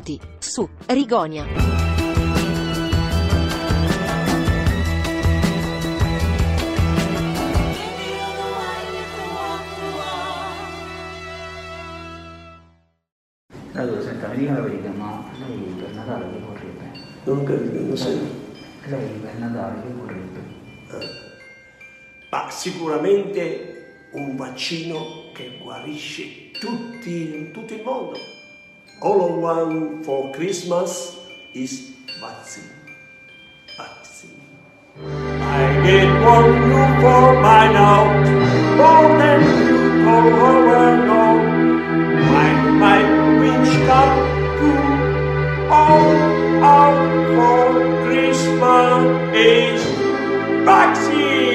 Benvenuti su Rigonia. Allora, senta, mi dica la verità, ma lei per Natale che vorrebbe? Non ho capito, non sento. Lei per Natale che vorrebbe? Ma sicuramente un vaccino che guarisce tutti, in tutto il mondo. All I want for Christmas is vaccine. Vaccine. I get one you for mine out, more than you can ever know. When my wish come true, all out for Christmas is vaccine.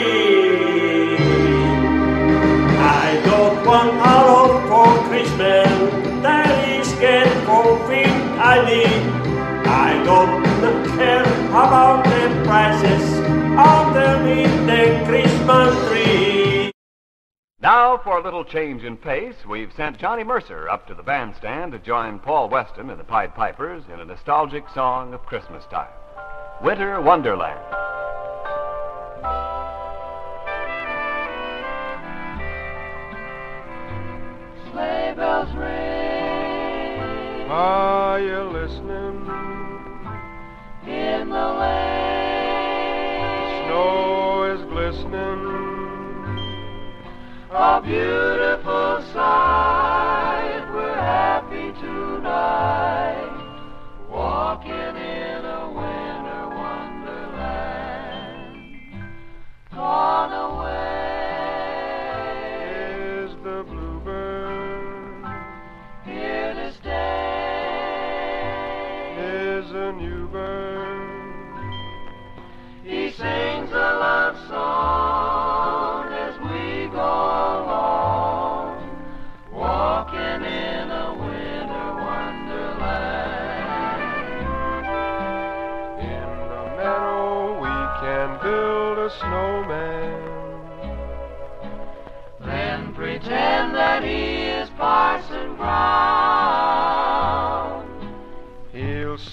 I don't want out for Christmas. The Christmas. Now, for a little change in pace, we've sent Johnny Mercer up to the bandstand to join Paul Weston and the Pied Pipers in a nostalgic song of Christmas time Winter Wonderland. Sleigh bells ring Are you listening? in the lane. Snow is glistening. A beautiful sight. We're happy tonight. Walking in a winter wonderland. Gone away Is the bluebird? here to stay. Is a new bird?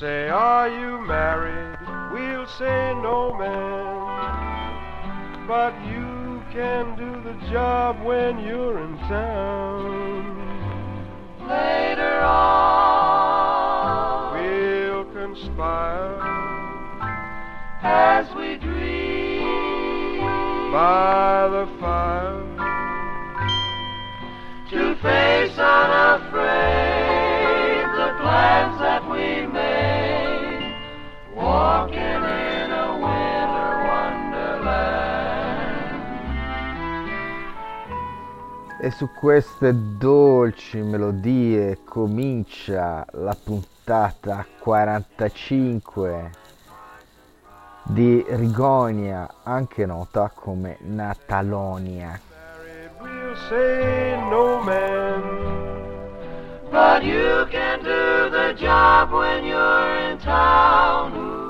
Say, Are you married? We'll say, No, man. But you can do the job when you're in town. Later on, We'll conspire as we dream, by the fire. to face unafraid the plans that E su queste dolci melodie comincia la puntata 45 di Rigonia, anche nota come Natalonia. But you can do the job when you're in town.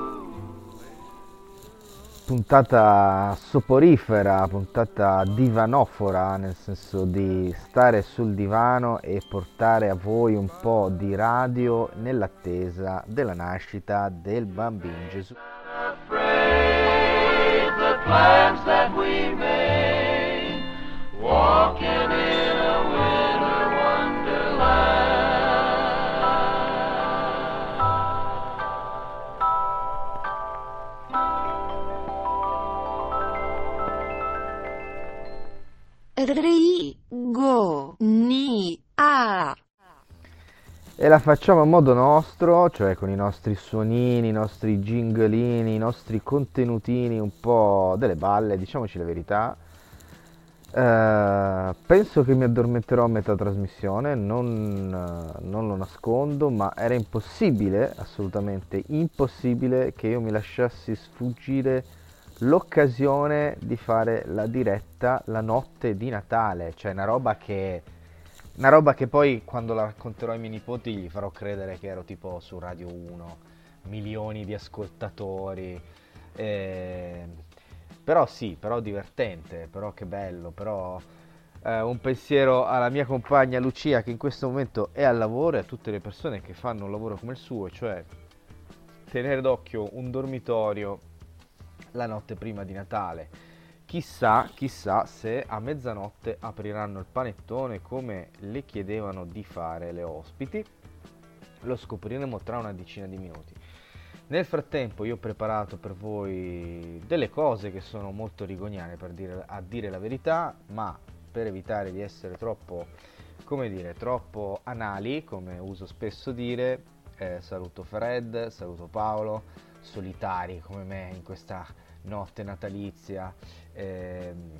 Puntata soporifera, puntata divanofora, nel senso di stare sul divano e portare a voi un po' di radio nell'attesa della nascita del bambino Gesù. Walking Rigonia. E la facciamo a modo nostro, cioè con i nostri suonini, i nostri jinglini, i nostri contenutini un po' delle balle, diciamoci la verità. Eh, penso che mi addormenterò a metà trasmissione, non, eh, non lo nascondo, ma era impossibile, assolutamente impossibile, che io mi lasciassi sfuggire l'occasione di fare la diretta la notte di Natale, cioè una roba che una roba che poi quando la racconterò ai miei nipoti gli farò credere che ero tipo su Radio 1, milioni di ascoltatori. eh, Però sì, però divertente, però che bello, però Eh, un pensiero alla mia compagna Lucia che in questo momento è al lavoro e a tutte le persone che fanno un lavoro come il suo, cioè tenere d'occhio un dormitorio la notte prima di Natale. Chissà, chissà se a mezzanotte apriranno il panettone come le chiedevano di fare le ospiti. Lo scopriremo tra una decina di minuti. Nel frattempo io ho preparato per voi delle cose che sono molto rigoniane per dire, a dire la verità, ma per evitare di essere troppo, come dire, troppo anali, come uso spesso dire, eh, saluto Fred, saluto Paolo, solitari come me in questa notte natalizia, ehm,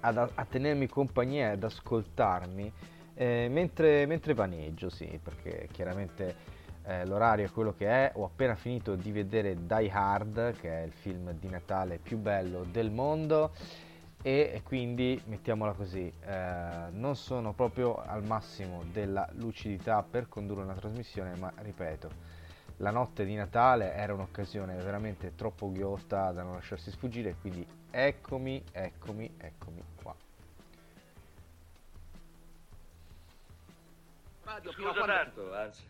ad, a tenermi compagnia e ad ascoltarmi eh, mentre, mentre vaneggio, sì, perché chiaramente eh, l'orario è quello che è, ho appena finito di vedere Die Hard, che è il film di Natale più bello del mondo e quindi mettiamola così eh, non sono proprio al massimo della lucidità per condurre una trasmissione ma ripeto la notte di Natale era un'occasione veramente troppo ghiotta da non lasciarsi sfuggire quindi eccomi eccomi eccomi qua Radio Scusa tanto, anzi.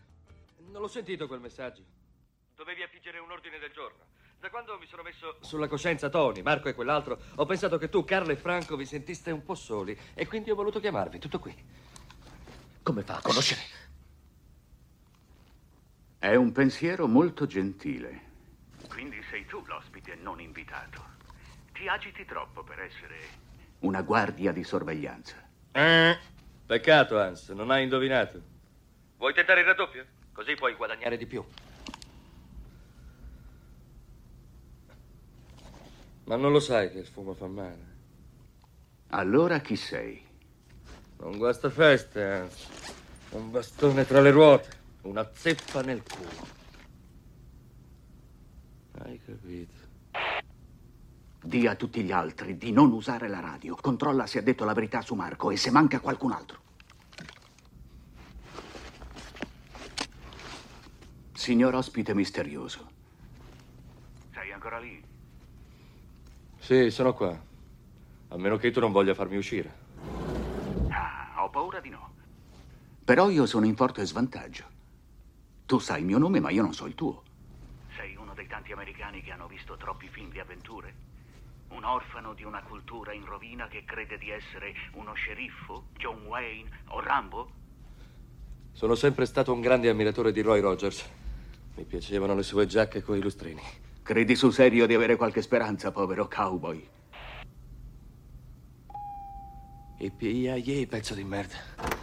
Non l'ho sentito quel messaggio. Dovevi affliggere un ordine del giorno. Da quando mi sono messo sulla coscienza Tony, Marco e quell'altro, ho pensato che tu, Carlo e Franco vi sentiste un po' soli e quindi ho voluto chiamarvi, tutto qui. Come fa a conoscere? È un pensiero molto gentile. Quindi sei tu l'ospite non invitato. Ti agiti troppo per essere una guardia di sorveglianza. Eh, peccato, Hans, non hai indovinato. Vuoi tentare il raddoppio? Così puoi guadagnare di più. Ma non lo sai che il fumo fa male. Allora chi sei? Non guasta feste, Hans. Un bastone tra le ruote, una zeppa nel culo. Hai capito? Dì a tutti gli altri di non usare la radio. Controlla se ha detto la verità su Marco e se manca qualcun altro. Signor ospite misterioso. Sei ancora lì? Sì, sono qua. A meno che tu non voglia farmi uscire. Ah, ho paura di no. Però io sono in forte svantaggio. Tu sai il mio nome, ma io non so il tuo. Sei uno dei tanti americani che hanno visto troppi film di avventure? Un orfano di una cultura in rovina che crede di essere uno sceriffo, John Wayne o Rambo? Sono sempre stato un grande ammiratore di Roy Rogers. Mi piacevano le sue giacche con i lustrini. Credi sul serio di avere qualche speranza, povero cowboy? Yippee, pezzo di merda.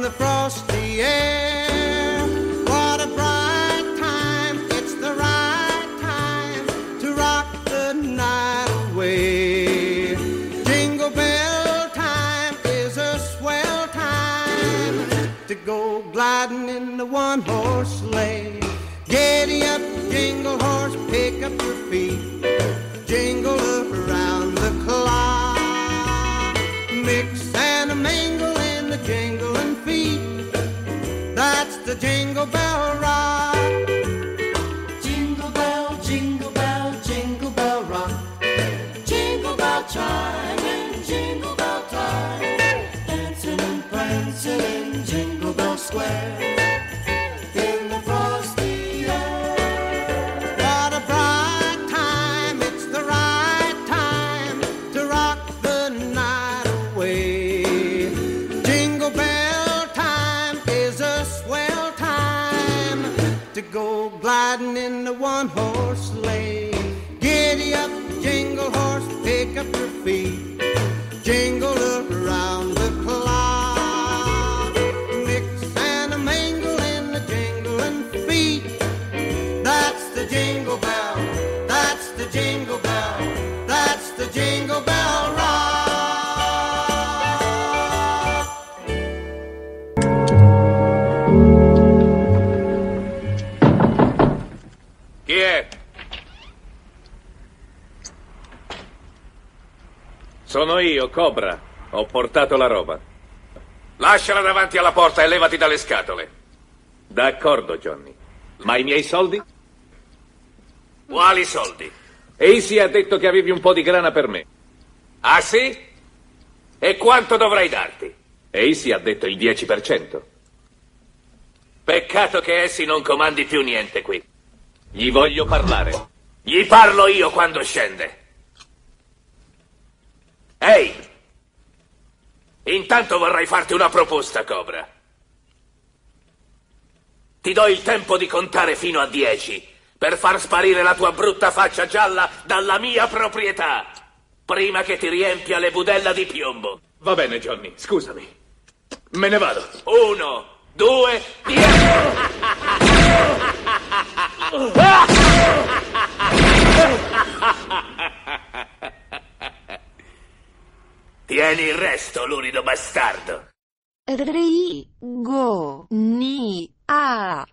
jingle bells. Sono io, Cobra. Ho portato la roba. Lasciala davanti alla porta e levati dalle scatole. D'accordo, Johnny. Ma i miei soldi? Quali soldi? Easy ha detto che avevi un po' di grana per me. Ah sì? E quanto dovrei darti? Easy ha detto il 10%. Peccato che essi non comandi più niente qui. Gli voglio parlare. Gli parlo io quando scende. Ehi! Intanto vorrei farti una proposta, Cobra. Ti do il tempo di contare fino a dieci per far sparire la tua brutta faccia gialla dalla mia proprietà, prima che ti riempia le budella di piombo. Va bene, Johnny, scusami. Me ne vado. Uno, due, Tieni il resto, lurido bastardo. Rigo ni a.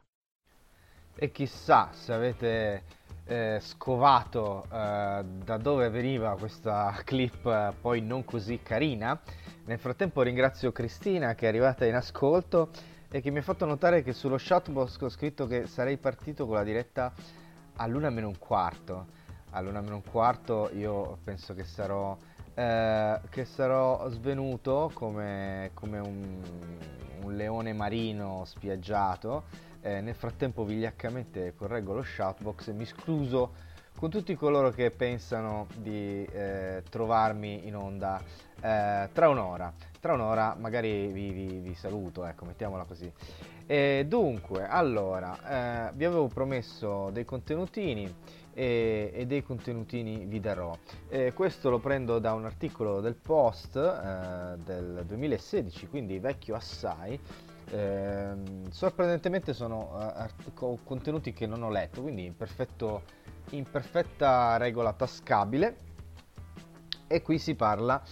E chissà se avete eh, scovato eh, da dove veniva questa clip eh, poi non così carina. Nel frattempo ringrazio Cristina che è arrivata in ascolto e che mi ha fatto notare che sullo chatbox ho scritto che sarei partito con la diretta all'una meno un quarto. All'una meno un quarto io penso che sarò, eh, che sarò svenuto come, come un, un leone marino spiaggiato. Eh, nel frattempo vigliaccamente correggo lo shoutbox e mi scuso con tutti coloro che pensano di eh, trovarmi in onda eh, tra un'ora. Tra un'ora magari vi, vi- vi saluto, ecco, mettiamola così. E dunque, allora, eh, vi avevo promesso dei contenutini e, e dei contenutini vi darò. Eh, questo lo prendo da un articolo del Post eh, del 2016, quindi vecchio assai. Ehm, sorprendentemente sono eh, art- co- contenuti che non ho letto, quindi in, perfetto, in perfetta regola tascabile. E qui si parla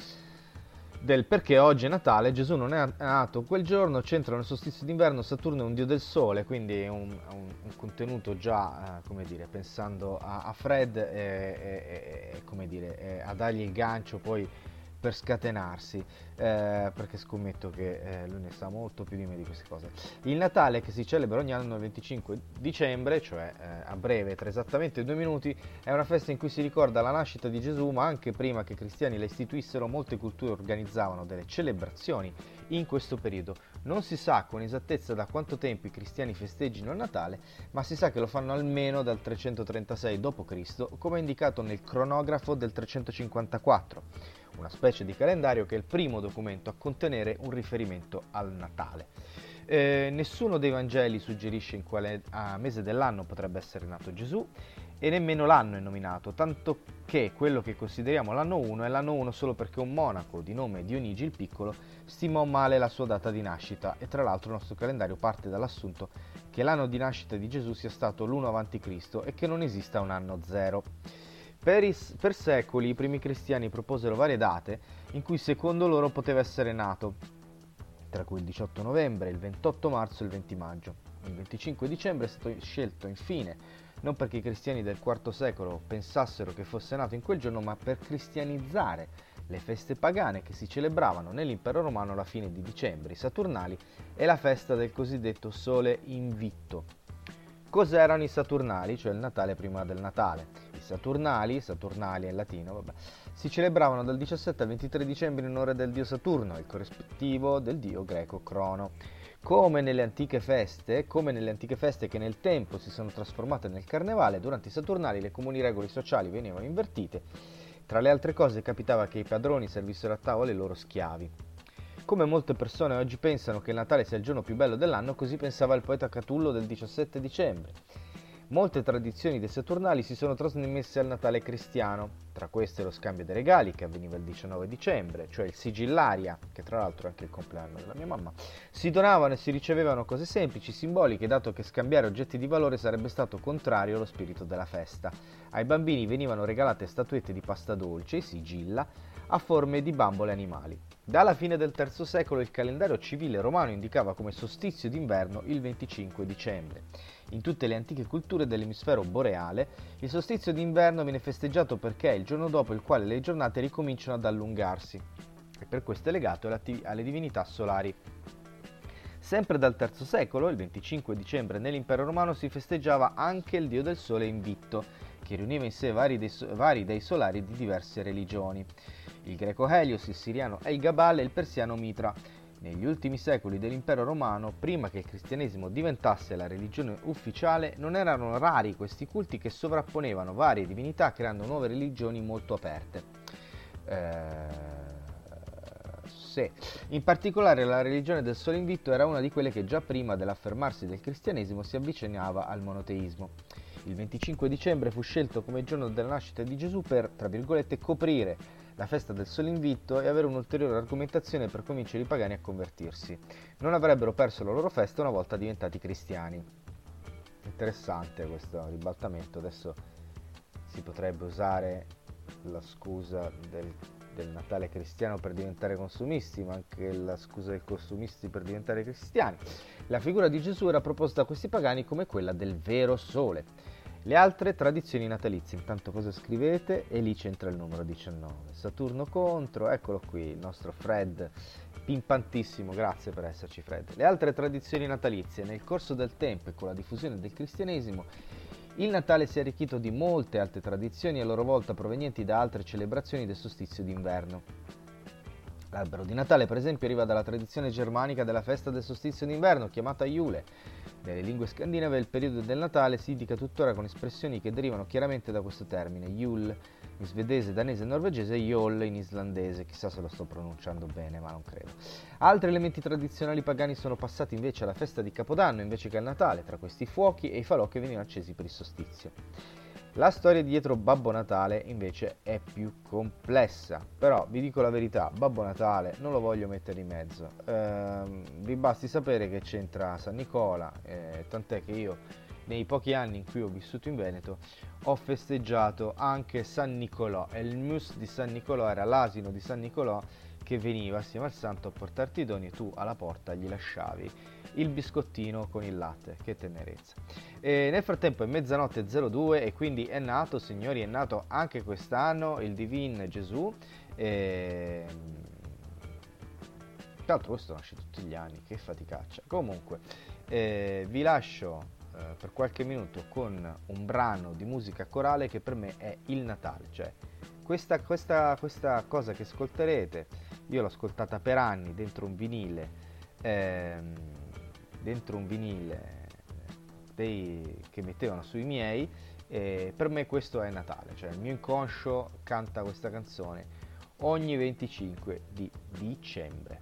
del perché oggi è Natale, Gesù non è nato quel giorno, c'entra nel solstizio d'inverno, Saturno è un dio del sole, quindi è un, un- un contenuto già, eh, come dire, pensando a, a Fred e, e- e- e, come dire, a dargli il gancio poi per scatenarsi, eh, perché scommetto che eh, lui ne sa molto più di me di queste cose. Il Natale che si celebra ogni anno il 25 dicembre, cioè eh, a breve, tra esattamente due minuti, è una festa in cui si ricorda la nascita di Gesù, ma anche prima che i cristiani la istituissero, molte culture organizzavano delle celebrazioni in questo periodo. Non si sa con esattezza da quanto tempo i cristiani festeggino il Natale, ma si sa che lo fanno almeno dal 336 d.C., come indicato nel cronografo del 354, una specie di calendario che è il primo documento a contenere un riferimento al Natale. Eh, nessuno dei Vangeli suggerisce in quale mese dell'anno potrebbe essere nato Gesù e nemmeno l'anno è nominato, tanto che quello che consideriamo l'anno 1 è l'anno 1 solo perché un monaco di nome Dionigi il Piccolo stimò male la sua data di nascita e tra l'altro il nostro calendario parte dall'assunto che l'anno di nascita di Gesù sia stato l'1 a.C. e che non esista un anno 0. Per, i- per secoli i primi cristiani proposero varie date in cui secondo loro poteva essere nato, tra cui il 18 novembre, il 28 marzo e il 20 maggio. Il 25 dicembre è stato scelto infine non perché i cristiani del IV secolo pensassero che fosse nato in quel giorno, ma per cristianizzare le feste pagane che si celebravano nell'impero romano alla fine di dicembre, i Saturnali, e la festa del cosiddetto Sole Invitto. Cos'erano i Saturnali, cioè il Natale prima del Natale? Saturnali, Saturnali in latino, vabbè, si celebravano dal 17 al 23 dicembre in onore del dio Saturno, il corrispettivo del dio greco Crono. Come nelle antiche feste, come nelle antiche feste che nel tempo si sono trasformate nel carnevale, durante i Saturnali le comuni regole sociali venivano invertite. Tra le altre cose capitava che i padroni servissero a tavola i loro schiavi. Come molte persone oggi pensano che il Natale sia il giorno più bello dell'anno, così pensava il poeta Catullo del 17 dicembre. Molte tradizioni dei Saturnali si sono trasmesse al Natale cristiano, tra queste lo scambio dei regali che avveniva il 19 dicembre, cioè il sigillaria, che tra l'altro è anche il compleanno della mia mamma, si donavano e si ricevevano cose semplici, simboliche, dato che scambiare oggetti di valore sarebbe stato contrario allo spirito della festa. Ai bambini venivano regalate statuette di pasta dolce, sigilla, a forme di bambole animali. Dalla fine del III secolo il calendario civile romano indicava come solstizio d'inverno il 25 dicembre. In tutte le antiche culture dell'emisfero boreale, il solstizio d'inverno viene festeggiato perché è il giorno dopo il quale le giornate ricominciano ad allungarsi e per questo è legato alle, divinità solari. Sempre dal III secolo, il 25 dicembre, nell'impero romano si festeggiava anche il dio del sole Invitto, che riuniva in sé vari dei, vari dei solari di diverse religioni. Il greco Helios, il siriano El Gabal e il persiano Mitra. Negli ultimi secoli dell'impero romano, prima che il cristianesimo diventasse la religione ufficiale, non erano rari questi culti che sovrapponevano varie divinità creando nuove religioni molto aperte. Eh... Sì. In particolare la religione del sole invitto era una di quelle che già prima dell'affermarsi del cristianesimo si avvicinava al monoteismo. Il 25 dicembre fu scelto come giorno della nascita di Gesù per, tra virgolette, coprire la festa del sole invitto e avere un'ulteriore argomentazione per convincere i pagani a convertirsi. Non avrebbero perso la loro festa una volta diventati cristiani. Interessante questo ribaltamento, adesso si potrebbe usare la scusa del, del Natale cristiano per diventare consumisti, ma anche la scusa dei consumisti per diventare cristiani. La figura di Gesù era proposta a questi pagani come quella del vero sole. Le altre tradizioni natalizie, intanto cosa scrivete? E lì c'entra il numero 19. Saturno contro, eccolo qui, il nostro Fred, pimpantissimo, grazie per esserci Fred. Le altre tradizioni natalizie, nel corso del tempo e con la diffusione del cristianesimo, il Natale si è arricchito di molte altre tradizioni a loro volta provenienti da altre celebrazioni del solstizio d'inverno. L'albero di Natale, per esempio, arriva dalla tradizione germanica della festa del solstizio d'inverno, chiamata Jule. Nelle lingue scandinave il periodo del Natale si indica tuttora con espressioni che derivano chiaramente da questo termine, Jul in svedese, danese e norvegese e Jol in islandese, chissà se lo sto pronunciando bene, ma non credo. Altri elementi tradizionali pagani sono passati invece alla festa di Capodanno invece che al Natale, tra questi i fuochi e i falò che venivano accesi per il solstizio. La storia dietro Babbo Natale invece è più complessa, però vi dico la verità, Babbo Natale non lo voglio mettere in mezzo, ehm, vi basti sapere che c'entra San Nicola, eh, tant'è che io nei pochi anni in cui ho vissuto in Veneto ho festeggiato anche San Nicolò e il mus di San Nicolò era l'asino di San Nicolò che veniva assieme al santo a portarti i doni e tu alla porta gli lasciavi il biscottino con il latte, che tenerezza. E nel frattempo è mezzanotte 02 e quindi è nato, signori, è nato anche quest'anno il Divin Gesù. E... Tra l'altro questo nasce tutti gli anni, che faticaccia. Comunque, eh, vi lascio eh, per qualche minuto con un brano di musica corale che per me è il Natale, cioè questa, questa, questa cosa che ascolterete, io l'ho ascoltata per anni dentro un vinile. Ehm, dentro un vinile dei, che mettevano sui miei e per me questo è Natale, cioè il mio inconscio canta questa canzone ogni 25 di dicembre.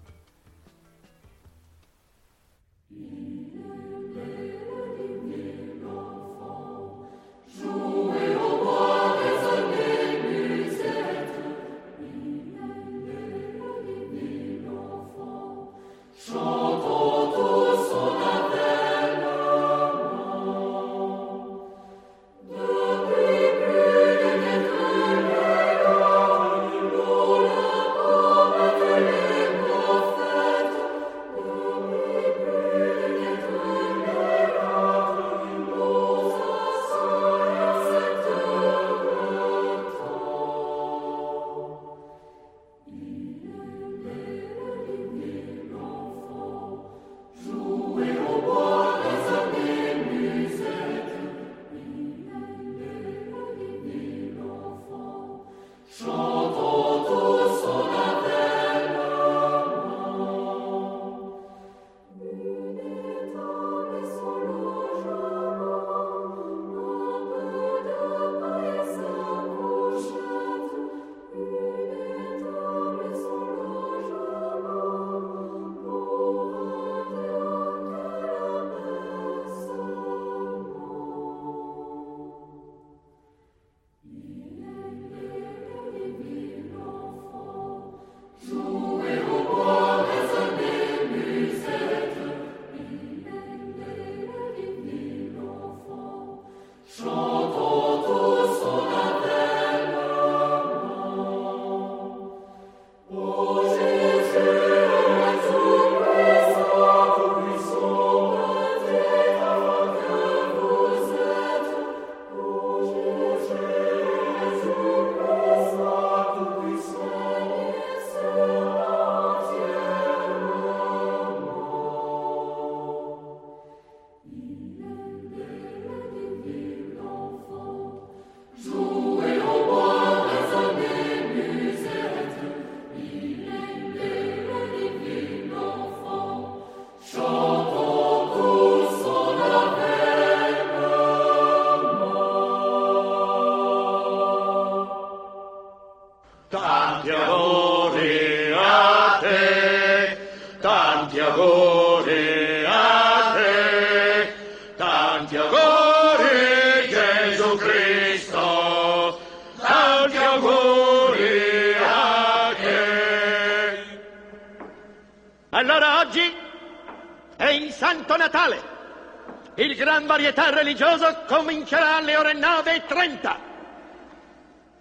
Religioso comincerà alle ore 9.30.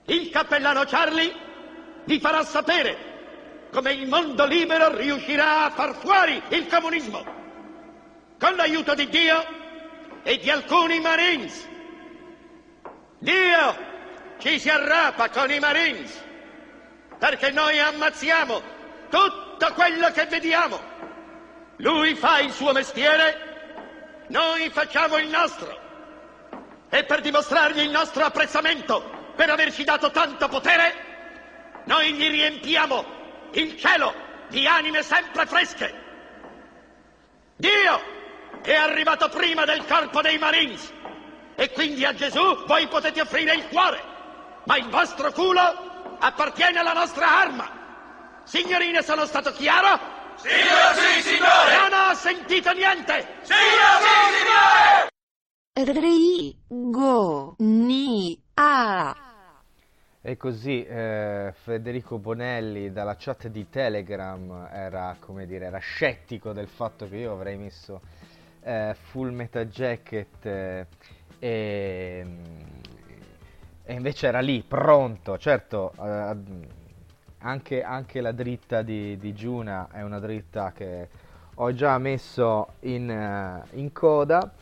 Il cappellano Charlie vi farà sapere come il mondo libero riuscirà a far fuori il comunismo. Con l'aiuto di Dio e di alcuni Marines. Dio ci si arrapa con i Marines perché noi ammazziamo tutto quello che vediamo. Lui fa il suo mestiere, noi facciamo il nostro. E per dimostrargli il nostro apprezzamento per averci dato tanto potere, noi gli riempiamo il cielo di anime sempre fresche. Dio è arrivato prima del corpo dei Marines e quindi a Gesù voi potete offrire il cuore, ma il vostro culo appartiene alla nostra arma. Signorine, sono stato chiaro? Signor sì, signore! Non ho sentito niente! Signor sì, signore! Rigo ni a. E così eh, Federico Bonelli dalla chat di Telegram era, come dire, era scettico del fatto che io avrei messo eh, Full Metal Jacket eh, e, e invece era lì, pronto, certo, eh, anche, anche, la dritta di, di, Giuna è una dritta che ho già messo in, uh, in coda.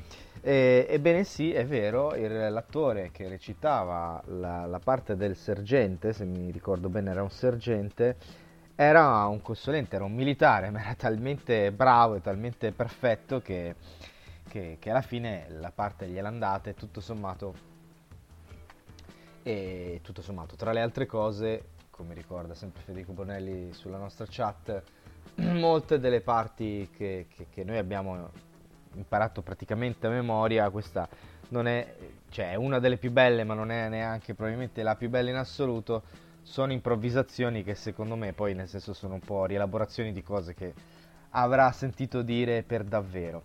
E, ebbene sì, è vero, il, l'attore che recitava la, la, parte del sergente, se mi ricordo bene era un sergente, era un consulente, era un militare, ma era talmente bravo e talmente perfetto che, che, che alla fine la parte gliela andata e tutto sommato e tutto sommato, tra le altre cose, come ricorda sempre Federico Bonelli sulla nostra chat, molte delle parti che, che, che, noi abbiamo imparato praticamente a memoria, questa non è, cioè è una delle più belle, ma non è neanche probabilmente la più bella in assoluto, sono improvvisazioni che secondo me poi nel senso sono un po' rielaborazioni di cose che avrà sentito dire per davvero.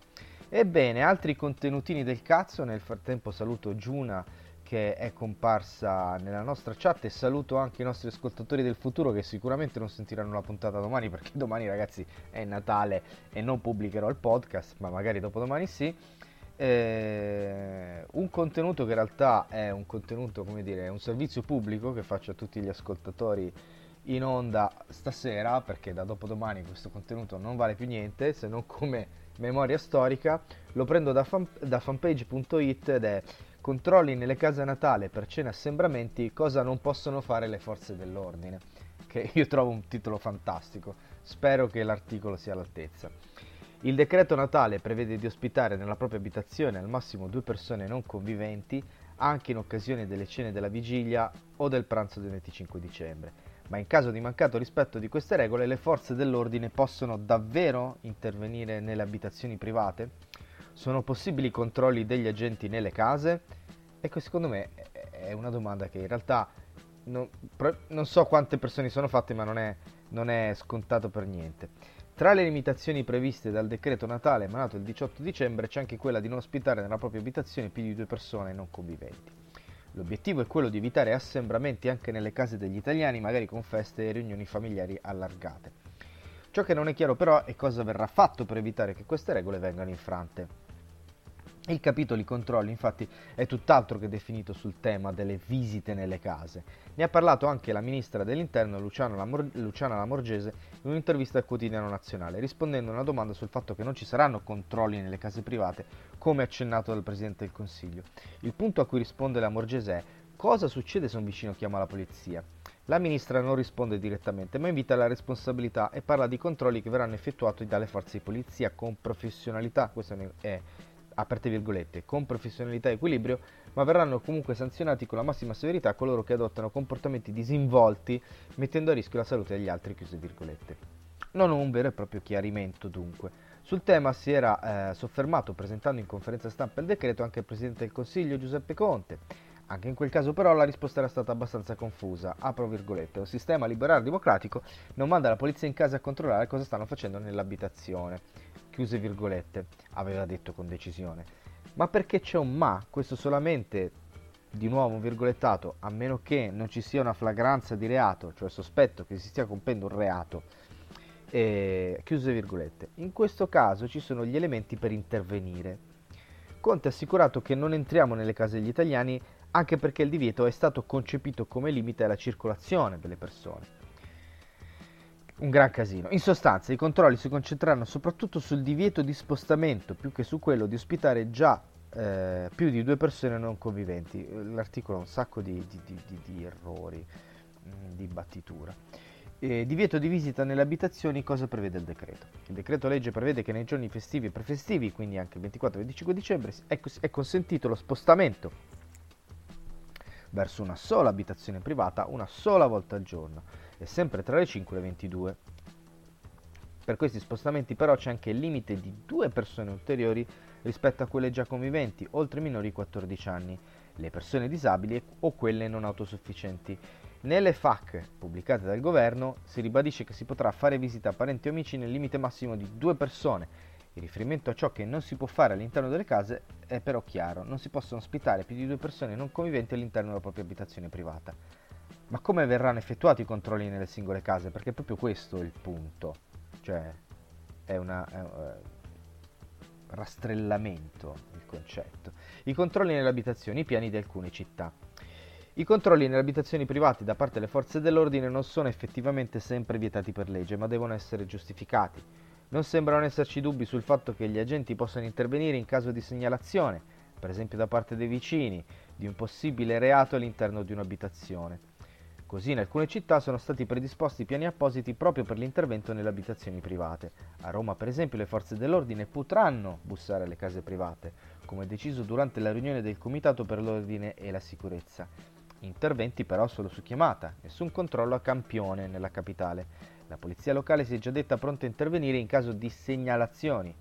Ebbene, altri contenutini del cazzo, nel frattempo saluto Giuna che è comparsa nella nostra chat e saluto anche i nostri ascoltatori del futuro che sicuramente non sentiranno la puntata domani perché domani ragazzi è Natale e non pubblicherò il podcast ma magari dopodomani sì. Eh, un contenuto che in realtà è un contenuto come dire un servizio pubblico che faccio a tutti gli ascoltatori in onda stasera perché da dopodomani questo contenuto non vale più niente se non come memoria storica lo prendo da, fan, da fanpage.it ed è controlli nelle case natale per cene assembramenti, cosa non possono fare le forze dell'ordine, che io trovo un titolo fantastico, spero che l'articolo sia all'altezza. Il decreto Natale prevede di ospitare nella propria abitazione al massimo due persone non conviventi anche in occasione delle cene della vigilia o del pranzo del 25 dicembre, ma in caso di mancato rispetto di queste regole le forze dell'ordine possono davvero intervenire nelle abitazioni private? Sono possibili controlli degli agenti nelle case? Ecco, secondo me è una domanda che in realtà non, non so quante persone sono fatte, ma non è, non è scontato per niente. Tra le limitazioni previste dal decreto Natale emanato il 18 dicembre c'è anche quella di non ospitare nella propria abitazione più di due persone non conviventi. L'obiettivo è quello di evitare assembramenti anche nelle case degli italiani, magari con feste e riunioni familiari allargate. Ciò che non è chiaro però è cosa verrà fatto per evitare che queste regole vengano infrante. Il capitolo I controlli infatti è tutt'altro che definito sul tema delle visite nelle case. Ne ha parlato anche la ministra dell'interno Luciana, Lamor- Luciana Lamorgese in un'intervista al quotidiano nazionale, rispondendo a una domanda sul fatto che non ci saranno controlli nelle case private, come accennato dal Presidente del Consiglio. Il punto a cui risponde Lamorgese è cosa succede se un vicino chiama la polizia? La ministra non risponde direttamente, ma invita alla responsabilità e parla di controlli che verranno effettuati dalle forze di polizia con professionalità. Questo è aperte virgolette, con professionalità e equilibrio, ma verranno comunque sanzionati con la massima severità coloro che adottano comportamenti disinvolti, mettendo a rischio la salute degli altri, chiuse virgolette. Non un vero e proprio chiarimento dunque. Sul tema si era eh, soffermato presentando in conferenza stampa il decreto anche il Presidente del Consiglio Giuseppe Conte. Anche in quel caso però la risposta era stata abbastanza confusa. Apro virgolette, il sistema liberale democratico non manda la polizia in casa a controllare cosa stanno facendo nell'abitazione chiuse virgolette, aveva detto con decisione. Ma perché c'è un ma? Questo solamente, di nuovo virgolettato, a meno che non ci sia una flagranza di reato, cioè sospetto che si stia compiendo un reato, E, chiuse virgolette. In questo caso ci sono gli elementi per intervenire. Conte ha assicurato che non entriamo nelle case degli italiani anche perché il divieto è stato concepito come limite alla circolazione delle persone. Un gran casino. In sostanza, i controlli si concentreranno soprattutto sul divieto di spostamento più che su quello di ospitare già eh, più di due persone non conviventi. L'articolo ha un sacco di, di, di, di errori, mh, di battitura. Eh, divieto di visita nelle abitazioni, cosa prevede il decreto? Il decreto legge prevede che nei giorni festivi e prefestivi, quindi anche il 24 e il 25 dicembre, è, è consentito lo spostamento verso una sola abitazione privata una sola volta al giorno e sempre tra le 5 e le 22. Per questi spostamenti però c'è anche il limite di due persone ulteriori rispetto a quelle già conviventi, oltre i minori 14 anni, le persone disabili o quelle non autosufficienti. Nelle FAC pubblicate dal governo si ribadisce che si potrà fare visita a parenti o amici nel limite massimo di due persone. Il riferimento a ciò che non si può fare all'interno delle case è però chiaro, non si possono ospitare più di due persone non conviventi all'interno della propria abitazione privata. Ma come verranno effettuati i controlli nelle singole case? Perché è proprio questo il punto. Cioè, è una... È, uh, rastrellamento il concetto. I controlli nelle abitazioni, i piani di alcune città. I controlli nelle abitazioni private da parte delle forze dell'ordine non sono effettivamente sempre vietati per legge, ma devono essere giustificati. Non sembrano esserci dubbi sul fatto che gli agenti possano intervenire in caso di segnalazione, per esempio da parte dei vicini, di un possibile reato all'interno di un'abitazione. Così in alcune città sono stati predisposti piani appositi proprio per l'intervento nelle abitazioni private. A Roma, per esempio, le forze dell'ordine potranno bussare alle case private, come deciso durante la riunione del Comitato per l'Ordine e la Sicurezza. Interventi però solo su chiamata, nessun controllo a campione nella capitale. La polizia locale si è già detta pronta a intervenire in caso di segnalazioni.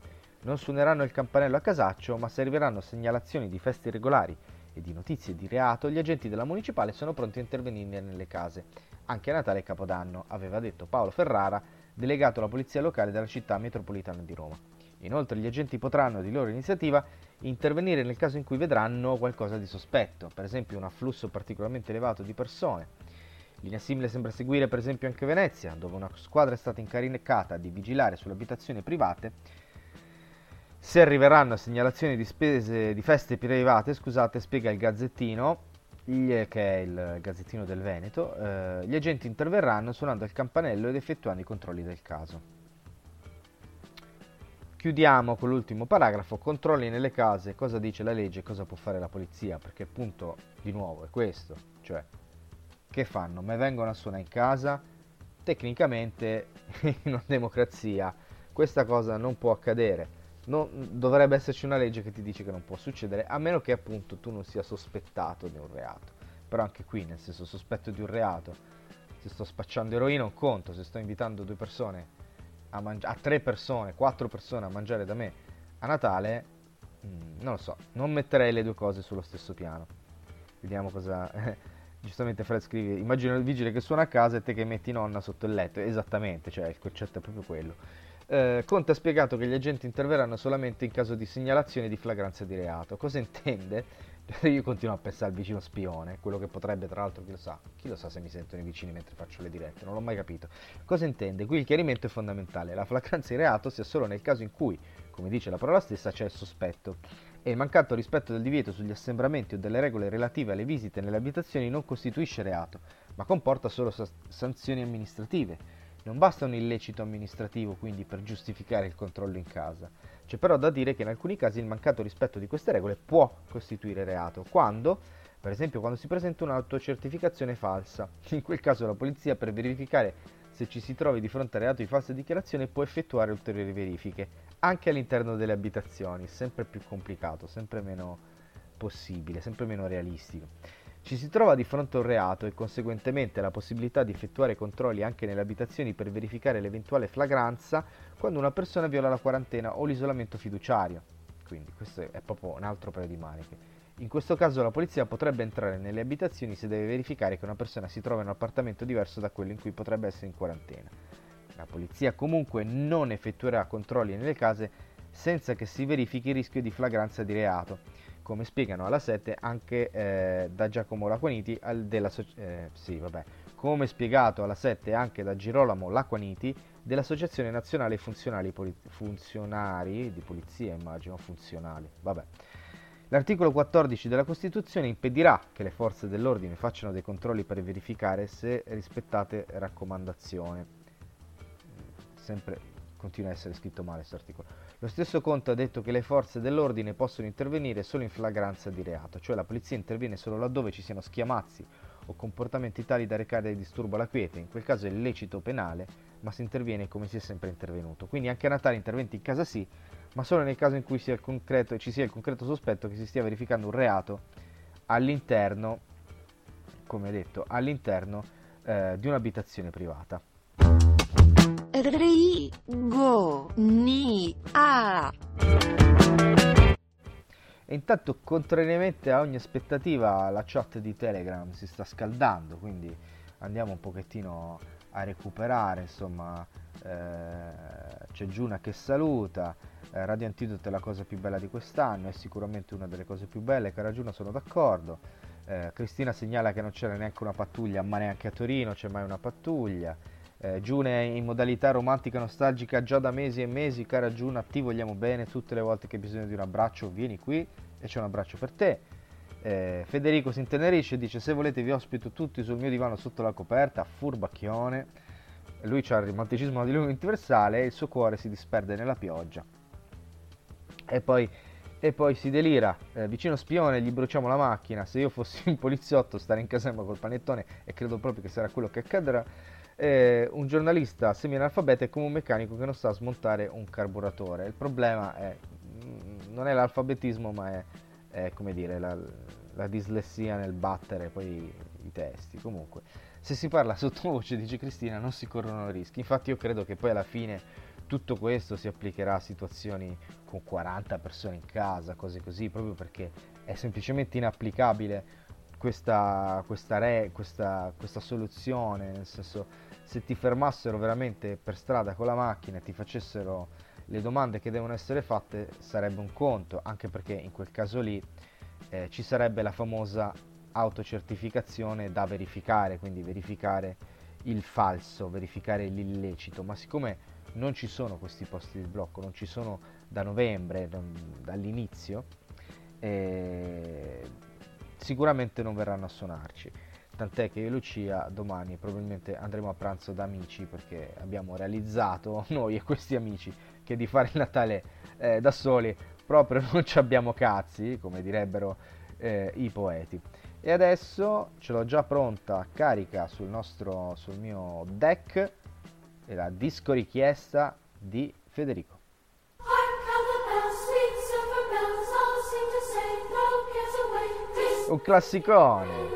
Non suoneranno il campanello a casaccio, ma serviranno segnalazioni di feste irregolari e di notizie di reato, gli agenti della municipale sono pronti a intervenire nelle case. Anche a Natale e Capodanno, aveva detto Paolo Ferrara, delegato alla polizia locale della città metropolitana di Roma. Inoltre gli agenti potranno, di loro iniziativa, intervenire nel caso in cui vedranno qualcosa di sospetto, per esempio un afflusso particolarmente elevato di persone. Linea simile sembra seguire per esempio anche Venezia, dove una squadra è stata incaricata di vigilare sulle abitazioni private se arriveranno segnalazioni di spese di feste private, scusate, spiega il Gazzettino, che è il Gazzettino del Veneto, eh, gli agenti interverranno suonando il campanello ed effettuando i controlli del caso. Chiudiamo con l'ultimo paragrafo, controlli nelle case, cosa dice la legge, cosa può fare la polizia, perché appunto, di nuovo, è questo, cioè, che fanno? Me vengono a suonare in casa? Tecnicamente, in una democrazia, questa cosa non può accadere non, dovrebbe esserci una legge che ti dice che non può succedere, a meno che appunto tu non sia sospettato di un reato. Però anche qui, nel senso, sospetto di un reato, se sto spacciando eroina un conto, se sto invitando due persone a, mangi- a tre persone, quattro persone a mangiare da me a Natale, mh, mm, non lo so, non metterei le due cose sullo stesso piano. Vediamo cosa... Giustamente Fred scrive, immagino il vigile che suona a casa e te che metti nonna sotto il letto. Esattamente, cioè il concetto è proprio quello. Eh, Conte ha spiegato che gli agenti interverranno solamente in caso di segnalazione di flagranza di reato. Cosa intende? Io continuo a pensare al vicino spione, quello che potrebbe, tra l'altro, chi lo sa, chi lo sa se mi sentono i vicini mentre faccio le dirette, non l'ho mai capito. Cosa intende? Qui il chiarimento è fondamentale. La flagranza di reato sia solo nel caso in cui, come dice la parola stessa, c'è il sospetto. E il mancato rispetto del divieto sugli assembramenti o delle regole relative alle visite nelle abitazioni non costituisce reato, ma comporta solo sanzioni amministrative non basta un illecito amministrativo quindi per giustificare il controllo in casa. C'è però da dire che in alcuni casi il mancato rispetto di queste regole può costituire reato, quando, per esempio, quando si presenta un'autocertificazione falsa. In quel caso la polizia per verificare se ci si trovi di fronte a reato di falsa dichiarazione può effettuare ulteriori verifiche, anche all'interno delle abitazioni, sempre più complicato, sempre meno possibile, sempre meno realistico. Ci si trova di fronte a un reato e conseguentemente la possibilità di effettuare controlli anche nelle abitazioni per verificare l'eventuale flagranza quando una persona viola la quarantena o l'isolamento fiduciario. Quindi questo è proprio un altro paio di maniche. In questo caso la polizia potrebbe entrare nelle abitazioni se deve verificare che una persona si trova in un appartamento diverso da quello in cui potrebbe essere in quarantena. La polizia comunque non effettuerà controlli nelle case senza che si verifichi il rischio di flagranza di reato come spiegano alla 7 anche eh, da Giacomo Laquaniti della, eh, sì, vabbè, come spiegato alla 7 anche da Girolamo Laquaniti dell'Associazione Nazionale Funzionali Poli- Funzionari di Polizia, immagino, funzionali. Vabbè. L'articolo 14 della Costituzione impedirà che le forze dell'ordine facciano dei controlli per verificare se rispettate raccomandazioni. Sempre continua a essere scritto male questo articolo. Lo stesso Conte ha detto che le forze dell'ordine possono intervenire solo in flagranza di reato, cioè la polizia interviene solo laddove ci siano schiamazzi o comportamenti tali da recare disturbo alla quiete, in quel caso è illecito penale, ma si interviene come si è sempre intervenuto. Quindi anche a Natale interventi in casa sì, ma solo nel caso in cui sia concreto, ci sia il concreto sospetto che si stia verificando un reato all'interno, come detto, all'interno eh, di un'abitazione privata. Ri, ni, a. E intanto, contrariamente a ogni aspettativa, la chat di Telegram si sta scaldando, quindi andiamo un pochettino a recuperare, insomma, eh, c'è Giuna che saluta, eh, Radio Antidoto è la cosa più bella di quest'anno, è sicuramente una delle cose più belle, cara Giuna sono d'accordo, eh, Cristina segnala che non c'era neanche una pattuglia, ma neanche a Torino c'è mai una pattuglia, eh, è in modalità romantica nostalgica già da mesi e mesi, cara Giuna, ti vogliamo bene, tutte le volte che hai bisogno di un abbraccio vieni qui e c'è un abbraccio per te. Eh, Federico si intenerisce e dice se volete vi ospito tutti sul mio divano sotto la coperta, furbacchione. Lui ha il romanticismo di lui universale e il suo cuore si disperde nella pioggia. E poi, e poi si delira, eh, vicino spione gli bruciamo la macchina, se io fossi un poliziotto stare in caserma col panettone e credo proprio che sarà quello che accadrà. Eh, un giornalista semi-analfabeto è come un meccanico che non sa smontare un carburatore. Il problema è, mm, non è l'alfabetismo ma è, è come dire, la, la dislessia nel battere poi i testi. Comunque, se si parla sottovoce, dice Cristina, non si corrono rischi. Infatti io credo che poi alla fine tutto questo si applicherà a situazioni con 40 persone in casa, cose così, proprio perché è semplicemente inapplicabile questa, questa, re, questa, questa soluzione, nel senso se ti fermassero veramente per strada con la macchina e ti facessero le domande che devono essere fatte sarebbe un conto, anche perché in quel caso lì eh, ci sarebbe la famosa autocertificazione da verificare, quindi verificare il falso, verificare l'illecito, ma siccome non ci sono questi posti di blocco, non ci sono da novembre, dall'inizio, eh, sicuramente non verranno a suonarci. Tant'è che io e Lucia domani probabilmente andremo a pranzo da amici perché abbiamo realizzato noi e questi amici che di fare il Natale eh, da soli proprio non ci abbiamo cazzi, come direbbero eh, i poeti. E adesso ce l'ho già pronta, carica sul, nostro, sul mio deck, la disco richiesta di Federico. Un classicone.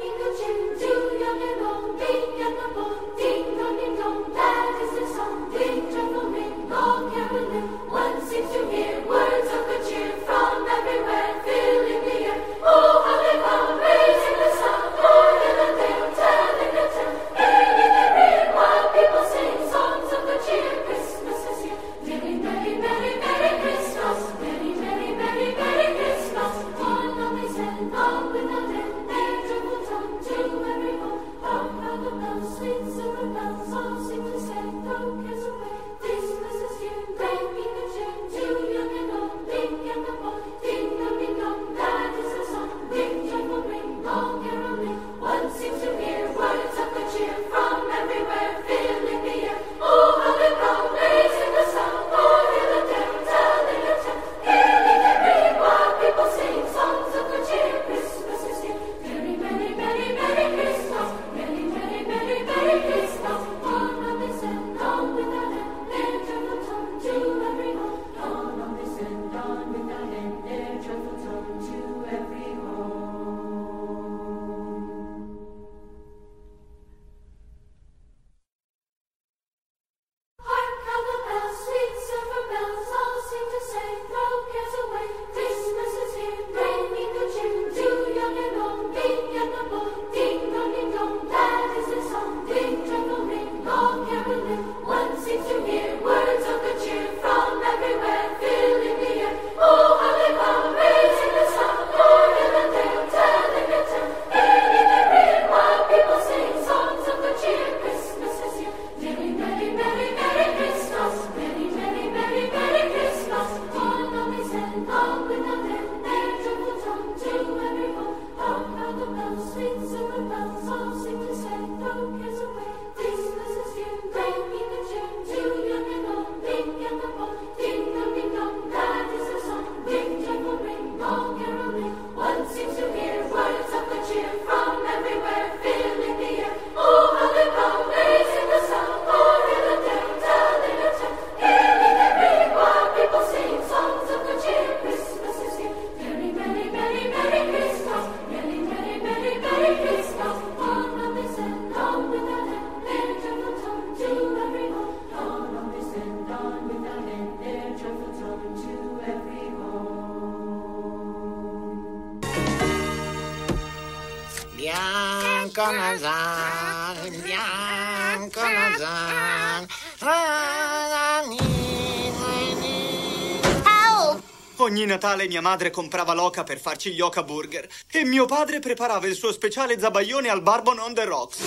Ogni Natale mia madre comprava l'oca per farci gli oca burger e mio padre preparava il suo speciale zabaione al barbon on the rocks.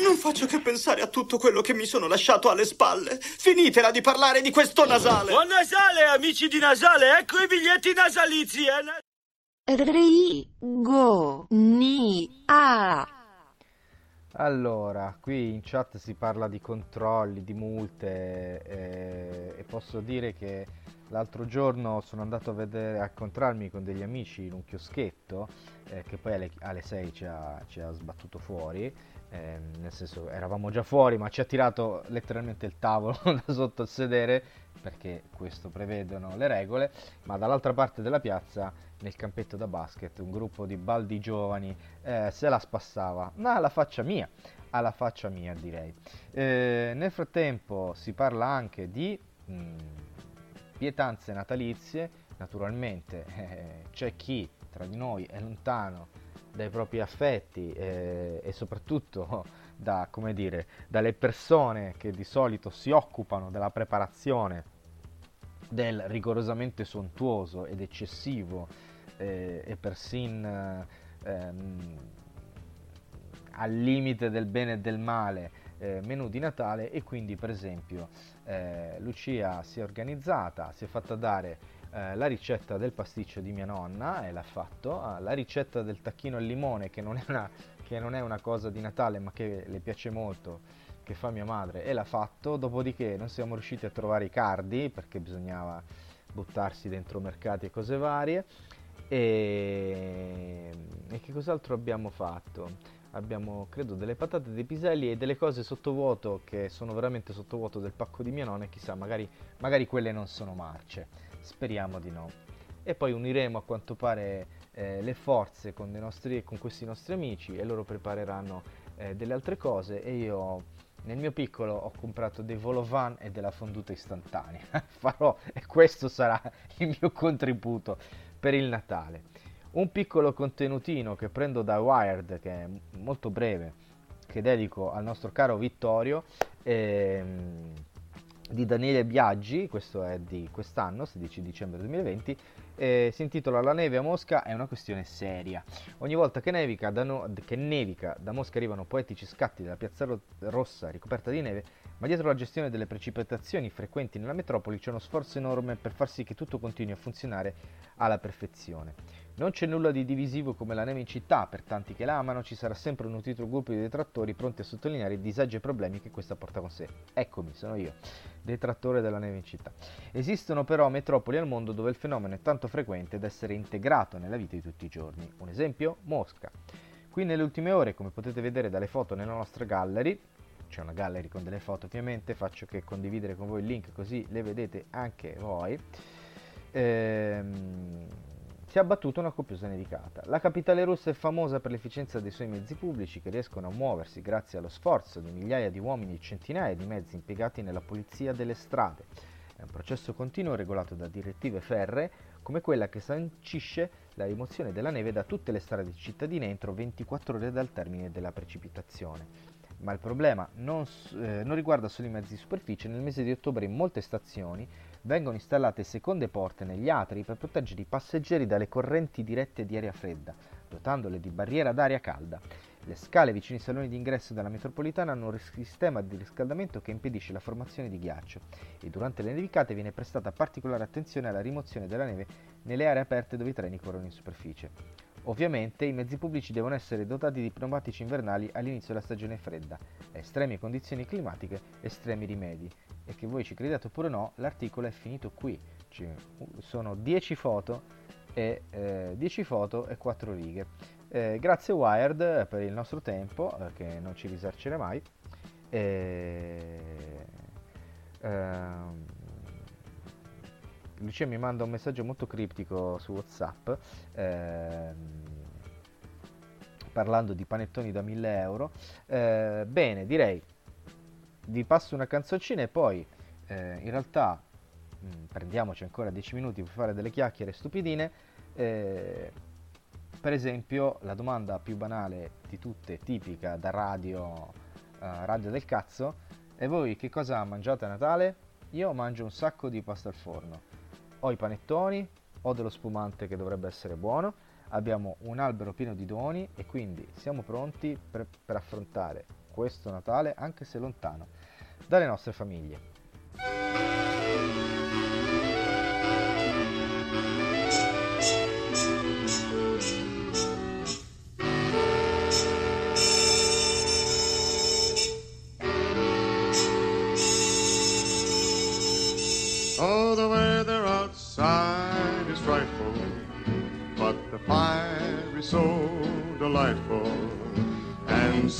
Non faccio che pensare a tutto quello che mi sono lasciato alle spalle. Finitela di parlare di questo nasale. Buon Nasale, amici di Nasale, ecco i biglietti nasalizi. Eh? Rigo, ni, a. Allora, qui in chat si parla di controlli, di multe eh, e posso dire che l'altro giorno sono andato a, vedere, a incontrarmi con degli amici in un chioschetto eh, che poi alle, alle 6 ci ha, ci ha sbattuto fuori eh, nel senso eravamo già fuori ma ci ha tirato letteralmente il tavolo da sotto il sedere perché questo prevedono le regole ma dall'altra parte della piazza nel campetto da basket un gruppo di baldi giovani eh, se la spassava. Ma alla faccia mia alla faccia mia direi. Eh, nel frattempo si parla anche di mh, mm, pietanze natalizie naturalmente eh, c'è chi tra di noi è lontano dai propri affetti eh, e soprattutto da, dire, dalle persone che di solito si occupano della preparazione del rigorosamente sontuoso ed eccessivo eh, e persino ehm, al limite del bene e del male eh, menù di Natale e quindi per esempio eh, Lucia si è organizzata, si è fatta dare eh, la ricetta del pasticcio di mia nonna e l'ha fatto, ah, la ricetta del tacchino al limone che non, una, che non, è una, cosa di Natale ma che le piace molto, che fa mia madre e l'ha fatto, dopodiché non siamo riusciti a trovare i cardi perché bisognava buttarsi dentro mercati e cose varie. E, e che cos'altro abbiamo fatto? Abbiamo credo delle patate dei piselli e delle cose sottovuoto che sono veramente sottovuoto del pacco di mia nonna e chissà magari, magari quelle non sono marce Speriamo di no. E poi uniremo a quanto pare eh, le forze con, nostri, con, questi nostri amici e loro prepareranno eh, delle altre cose e io nel mio piccolo ho comprato dei volovan e della fonduta istantanea. Farò e questo sarà il mio contributo per il Natale. Un piccolo contenutino che prendo da Wired, che è molto breve, che dedico al nostro caro Vittorio. Ehm, di Daniele Biaggi, questo è di quest'anno, 16 dicembre 2020, eh, si intitola La neve a Mosca è una questione seria. Ogni volta che nevica, da no, che nevica, da Mosca arrivano poetici scatti della piazza rossa ricoperta di neve, ma dietro la gestione delle precipitazioni frequenti nella metropoli c'è uno sforzo enorme per far sì che tutto continui a funzionare alla perfezione. Non c'è nulla di divisivo come la neve in città, per tanti che la amano ci sarà sempre un nutrito gruppo di detrattori pronti a sottolineare i disagi e problemi che questa porta con sé. Eccomi, sono io, detrattore della neve in città. Esistono però metropoli al mondo dove il fenomeno è tanto frequente da essere integrato nella vita di tutti i giorni. Un esempio? Mosca. Qui nelle ultime ore, come potete vedere dalle foto nella nostra gallery, c'è una gallery con delle foto ovviamente, faccio che condividere con voi il link così le vedete anche voi. Ehm, si è abbattuta una copiosa nevicata. La capitale russa è famosa per l'efficienza dei suoi mezzi pubblici che riescono a muoversi grazie allo sforzo di migliaia di uomini e centinaia di mezzi impiegati nella pulizia delle strade. È un processo continuo regolato da direttive ferree come quella che sancisce la rimozione della neve da tutte le strade cittadine entro 24 ore dal termine della precipitazione. Ma il problema non, eh, non riguarda solo i mezzi di superficie, nel mese di ottobre in molte stazioni vengono installate seconde porte negli atri per proteggere i passeggeri dalle correnti dirette di aria fredda, dotandole di barriera d'aria calda. Le scale vicino ai saloni d'ingresso della metropolitana hanno un sistema di riscaldamento che impedisce la formazione di ghiaccio e durante le nevicate viene prestata particolare attenzione alla rimozione della neve nelle aree aperte dove i treni corrono in superficie. Ovviamente i mezzi pubblici devono essere dotati di pneumatici invernali all'inizio della stagione fredda, estreme condizioni climatiche, estremi rimedi e che voi ci crediate oppure no, l'articolo è finito qui. Ci sono 10 foto e, eh, 10 foto e 4 righe. Eh, grazie Wired per il nostro tempo, eh, che non ci risarcerà mai. Ehm, Lucia mi manda un messaggio molto criptico su WhatsApp. Ehm, parlando di panettoni da 1000 euro. Eh, bene, direi vi passo una canzoncina e poi eh, in realtà mh, mm, prendiamoci ancora 10 minuti per fare delle chiacchiere stupidine. Eh, per esempio, la domanda più banale di tutte, tipica da radio, eh, radio del cazzo, e voi che cosa mangiate a Natale? Io mangio un sacco di pasta al forno. Ho i panettoni, ho dello spumante che dovrebbe essere buono, abbiamo un albero pieno di doni e quindi siamo pronti per, per affrontare questo Natale, anche se lontano, dalle nostre famiglie.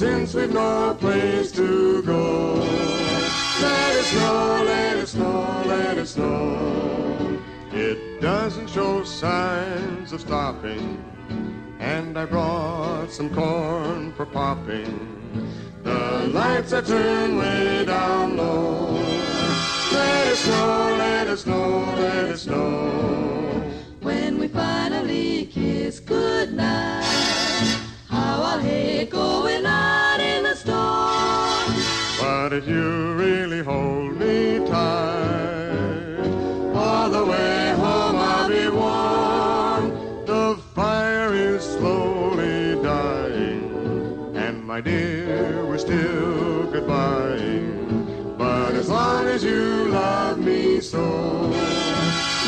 Since we've no place to go, let it snow, let it snow, let it snow. It doesn't show signs of stopping, and I brought some corn for popping. The lights are turned way down low. Let it snow, let it snow, let it snow. When we finally kiss goodnight, how I'll hate going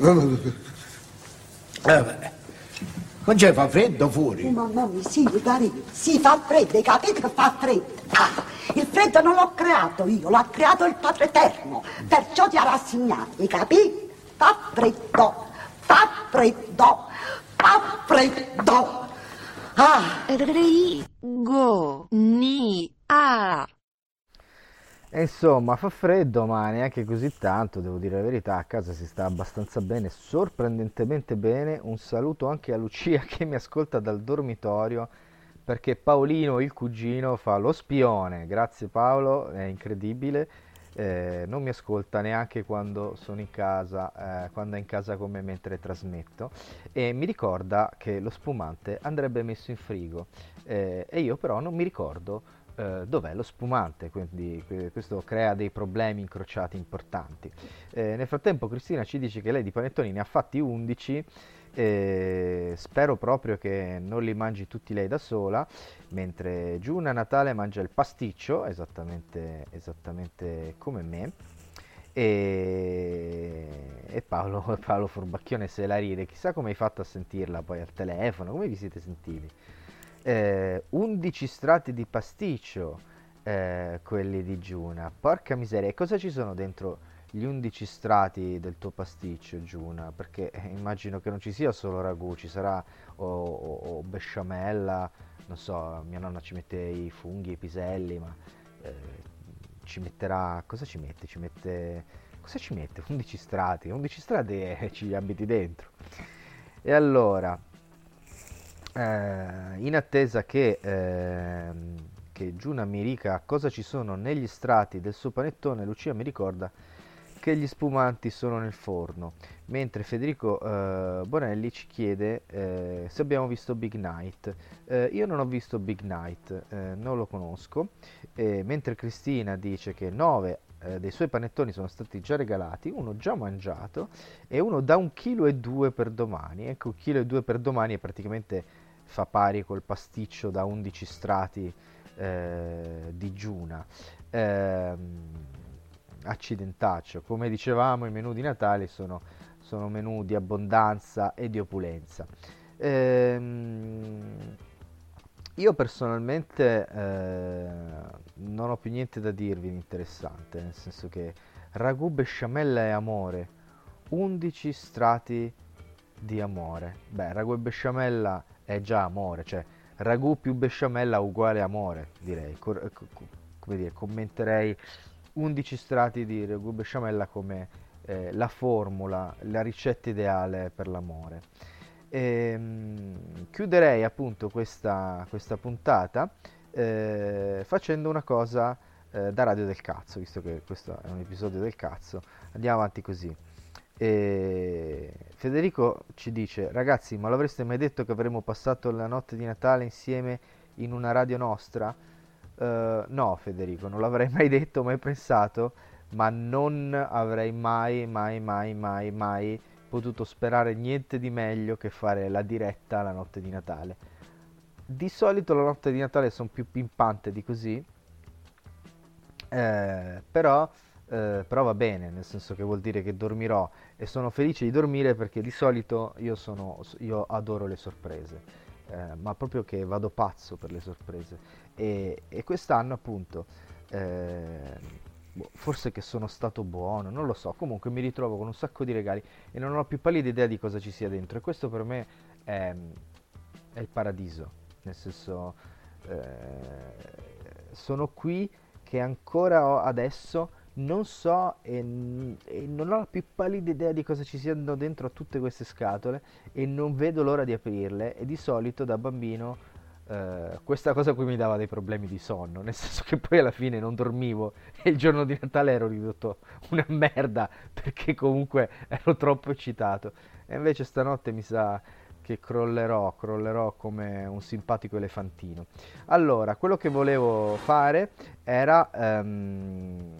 Eh, beh. Non c'è fa freddo fuori? Mamma mia, sì, cari, sì, fa freddo, hai capito che fa freddo? Ah, il freddo non l'ho creato io, l'ha creato il Padre Eterno, perciò ti ha rassegnato, hai capito? Fa freddo, fa freddo, fa freddo. Ah, Rigo, ni, a. E insomma, fa freddo, ma neanche così tanto, devo dire la verità, a casa si sta abbastanza bene, sorprendentemente bene. Un saluto anche a Lucia che mi ascolta dal dormitorio, perché Paolino, il cugino, fa lo spione. Grazie Paolo, è incredibile. Eh, non mi ascolta neanche quando sono in casa, eh, quando è in casa con me mentre trasmetto e mi ricorda che lo spumante andrebbe messo in frigo eh, e io però non mi ricordo eh, dov'è lo spumante, quindi que- questo crea dei problemi incrociati importanti. Eh, nel frattempo Cristina ci dice che lei di panettoni ne ha fatti 11, eh, spero proprio che non li mangi tutti lei da sola, mentre Giuna Natale mangia il pasticcio, esattamente, esattamente come me. E, e Paolo, Paolo Furbacchione se la ride, chissà come hai fatto a sentirla poi al telefono, come vi siete sentiti? Eh, 11 strati di pasticcio, eh, quelli di Giuna, porca miseria, e cosa ci sono dentro gli 11 strati del tuo pasticcio, Giuna, perché eh, immagino che non ci sia solo ragù, ci sarà o, o, o besciamella, non so, mia nonna ci mette i funghi, i piselli, ma eh, ci metterà... cosa ci mette? Ci mette... cosa ci mette? 11 strati, 11 strati e ci abiti dentro. E allora, eh, in attesa che, ehm, che Giuna mi dica cosa ci sono negli strati del suo panettone, Lucia mi ricorda che gli spumanti sono nel forno, mentre Federico eh, Bonelli ci chiede eh, se abbiamo visto Big Night. Eh, io non ho visto Big Night, eh, non lo conosco, mentre Cristina dice che 9 eh, dei suoi panettoni sono stati già regalati, uno già mangiato e uno da un chilo e due per domani. Ecco, un chilo e due per domani è praticamente fa pari col pasticcio da 11 strati eh, di Giuna. Ehm, accidentaccio. Come dicevamo, i menù di Natale sono, sono menù di abbondanza e di opulenza. Ehm, io personalmente eh, non ho più niente da dirvi di interessante, nel senso che ragù, besciamella e amore, 11 strati di amore. Beh, ragù e besciamella è già amore, cioè ragù più besciamella uguale amore, direi. Cor- come dire, commenterei 11 strati di ragù besciamella come eh, la formula, la ricetta ideale per l'amore. E, ehm, chiuderei appunto questa, questa puntata eh, facendo una cosa eh, da radio del cazzo, visto che questo è un episodio del cazzo. Andiamo avanti così. E Federico ci dice: Ragazzi, ma l'avreste mai detto che avremmo passato la notte di Natale insieme in una radio nostra? Uh, no, Federico, non l'avrei mai detto, mai pensato, ma non avrei mai, mai, mai, mai, mai potuto sperare niente di meglio che fare la diretta la notte di Natale. Di solito la notte di Natale sono più pimpante di così, eh, però, eh, però, va bene, nel senso che vuol dire che dormirò e sono felice di dormire perché di solito io, sono, io adoro le sorprese. Eh, ma proprio che vado pazzo per le sorprese. E, e quest'anno appunto eh, forse che sono stato buono non lo so. Comunque mi ritrovo con un sacco di regali e non ho più pallida idea di cosa ci sia dentro. E questo per me è, è il paradiso. Nel senso eh, sono qui che ancora adesso non so e, e, non ho la più pallida idea di cosa ci siano dentro tutte queste scatole e non vedo l'ora di aprirle e di solito da bambino eh, questa cosa qui mi dava dei problemi di sonno, nel senso che poi alla fine non dormivo e il giorno di Natale ero ridotto una merda perché comunque ero troppo eccitato e invece stanotte mi sa che crollerò, crollerò come un simpatico elefantino. Allora, quello che volevo fare era um,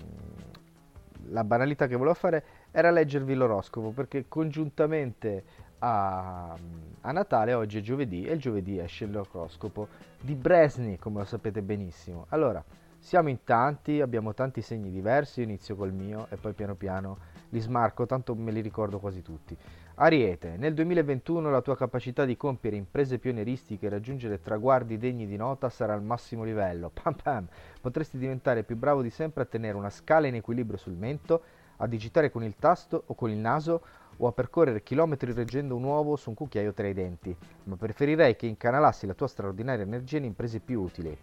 la banalità che volevo fare era leggervi l'oroscopo perché congiuntamente a, a, Natale oggi è giovedì e il giovedì esce l'oroscopo di Bresni come lo sapete benissimo. Allora siamo in tanti abbiamo tanti segni diversi io inizio col mio e poi piano piano li smarco tanto me li ricordo quasi tutti Ariete, nel 2021 la tua capacità di compiere imprese pionieristiche e raggiungere traguardi degni di nota sarà al massimo livello. Pam pam! Potresti diventare più bravo di sempre a tenere una scala in equilibrio sul mento, a digitare con il tasto o con il naso o a percorrere chilometri reggendo un uovo su un cucchiaio tra i denti, ma preferirei che incanalassi la tua straordinaria energia in imprese più utili.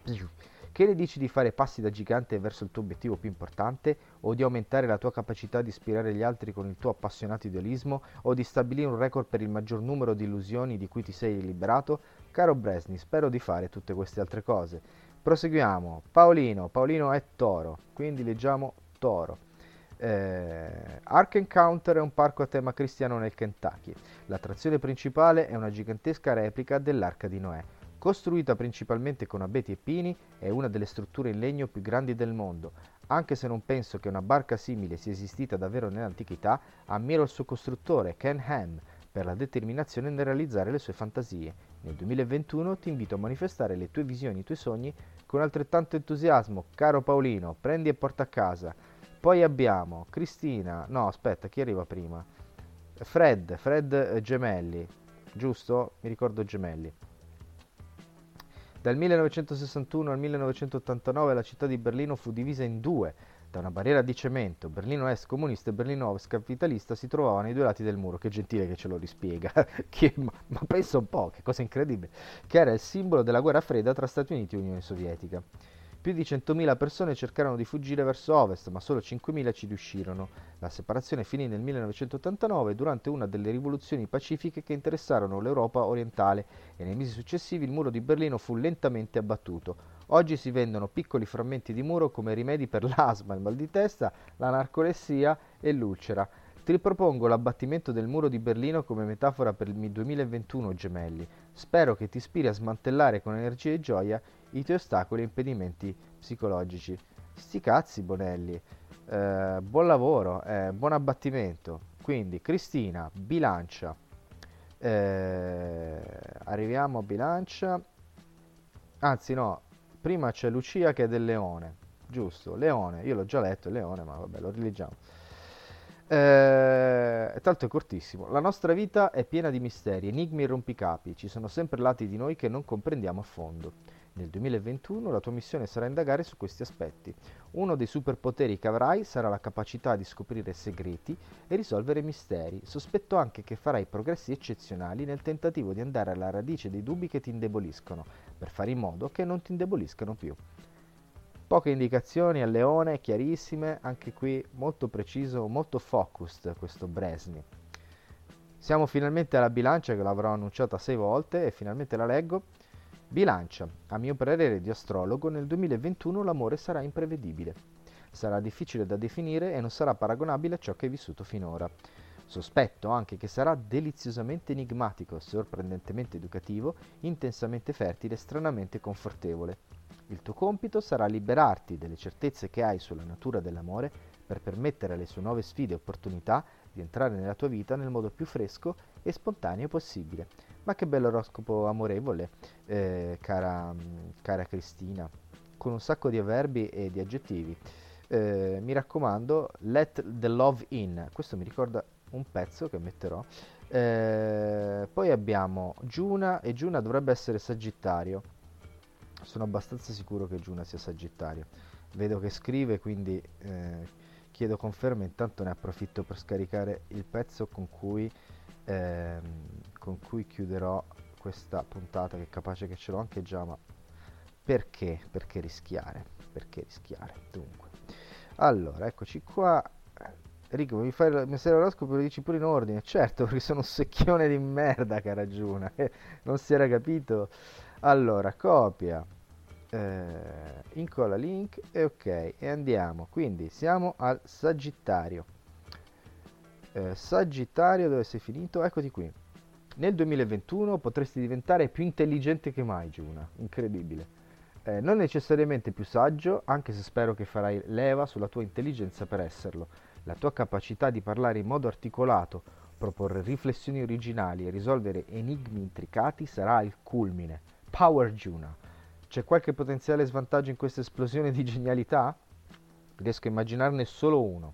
Che ne dici di fare passi da gigante verso il tuo obiettivo più importante? O di aumentare la tua capacità di ispirare gli altri con il tuo appassionato idealismo? O di stabilire un record per il maggior numero di illusioni di cui ti sei liberato? Caro Bresni, spero di fare tutte queste altre cose. Proseguiamo. Paolino, Paolino è toro, quindi leggiamo toro. Eh, Ark Encounter è un parco a tema cristiano nel Kentucky. L'attrazione principale è una gigantesca replica dell'Arca di Noè. Costruita principalmente con abeti e pini, è una delle strutture in legno più grandi del mondo. Anche se non penso che una barca simile sia esistita davvero nell'antichità, ammiro il suo costruttore, Ken Ham, per la determinazione nel realizzare le sue fantasie. Nel 2021 ti invito a manifestare le tue visioni e i tuoi sogni con altrettanto entusiasmo. Caro Paolino, prendi e porta a casa. Poi abbiamo Cristina, no aspetta, chi arriva prima? Fred, Fred Gemelli, giusto? Mi ricordo Gemelli. Dal 1961 al 1989 la città di Berlino fu divisa in due Da una barriera di cemento, Berlino Est comunista e Berlino Ovest capitalista si trovavano ai due lati del muro. Che gentile che ce lo rispiega, che, ma, ma pensa un po', che cosa incredibile, che era il simbolo della guerra fredda tra Stati Uniti e Unione Sovietica. Più di 100.000 persone cercarono di fuggire verso ovest, ma solo 5.000 ci riuscirono. La separazione finì nel 1989 durante una delle rivoluzioni pacifiche che interessarono l'Europa orientale e nei mesi successivi il muro di Berlino fu lentamente abbattuto. Oggi si vendono piccoli frammenti di muro come rimedi per l'asma, il mal di testa, la narcolessia e l'ulcera. Ti ripropongo l'abbattimento del muro di Berlino come metafora per il 2021 gemelli. Spero che ti ispiri a smantellare con energia e gioia i tuoi ostacoli e impedimenti psicologici. Sti cazzi, Bonelli. Eh, buon lavoro, eh, buon abbattimento. Quindi, Cristina, bilancia. Eh, arriviamo a bilancia. Anzi, no, prima c'è Lucia che è del leone. Giusto, leone. Io l'ho già letto, leone, ma vabbè, lo rileggiamo. Eh, tanto è cortissimo. La nostra vita è piena di misteri, enigmi e rompicapi. Ci sono sempre lati di noi che non comprendiamo a fondo. Nel 2021 la tua missione sarà indagare su questi aspetti. Uno dei superpoteri che avrai sarà la capacità di scoprire segreti e risolvere misteri. Sospetto anche che farai progressi eccezionali nel tentativo di andare alla radice dei dubbi che ti indeboliscono, per fare in modo che non ti indeboliscano più. Poche indicazioni al leone, chiarissime, anche qui molto preciso, molto focused questo Bresni. Siamo finalmente alla bilancia che l'avrò annunciata sei volte e finalmente la leggo. Bilancia. A mio parere di astrologo, nel 2021 l'amore sarà imprevedibile. Sarà difficile da definire e non sarà paragonabile a ciò che hai vissuto finora. Sospetto anche che sarà deliziosamente enigmatico, sorprendentemente educativo, intensamente fertile e stranamente confortevole. Il tuo compito sarà liberarti delle certezze che hai sulla natura dell'amore per permettere alle sue nuove sfide e opportunità di entrare nella tua vita nel modo più fresco e spontaneo possibile. Ma che bello oroscopo amorevole, eh, cara, cara, Cristina, con un sacco di avverbi e di aggettivi. Eh, mi raccomando, let the love in. Questo mi ricorda un pezzo che metterò. Eh, poi abbiamo Giuna e Giuna dovrebbe essere Sagittario. Sono abbastanza sicuro che Giuna sia Sagittario. Vedo che scrive, quindi eh, chiedo conferma. Intanto ne approfitto per scaricare il pezzo con cui ehm, con cui chiuderò questa puntata che è capace che ce l'ho anche già, ma perché? Perché rischiare? Perché rischiare? Dunque, allora, eccoci qua. Rico, mi fai il messaggio oroscopo lo dici pure in ordine? Certo, perché sono un secchione di merda che ha ragione. non si era capito? Allora, copia, eh, incolla link e ok, e andiamo. Quindi siamo al Sagittario. Eh, Sagittario, dove sei finito? Eccoti qui. Nel 2021 potresti diventare più intelligente che mai, Giuna. Incredibile. Eh, non necessariamente più saggio, anche se spero che farai leva sulla tua intelligenza per esserlo. La tua capacità di parlare in modo articolato, proporre riflessioni originali e risolvere enigmi intricati sarà il culmine. Power Giuna. C'è qualche potenziale svantaggio in questa esplosione di genialità? Riesco a immaginarne solo uno.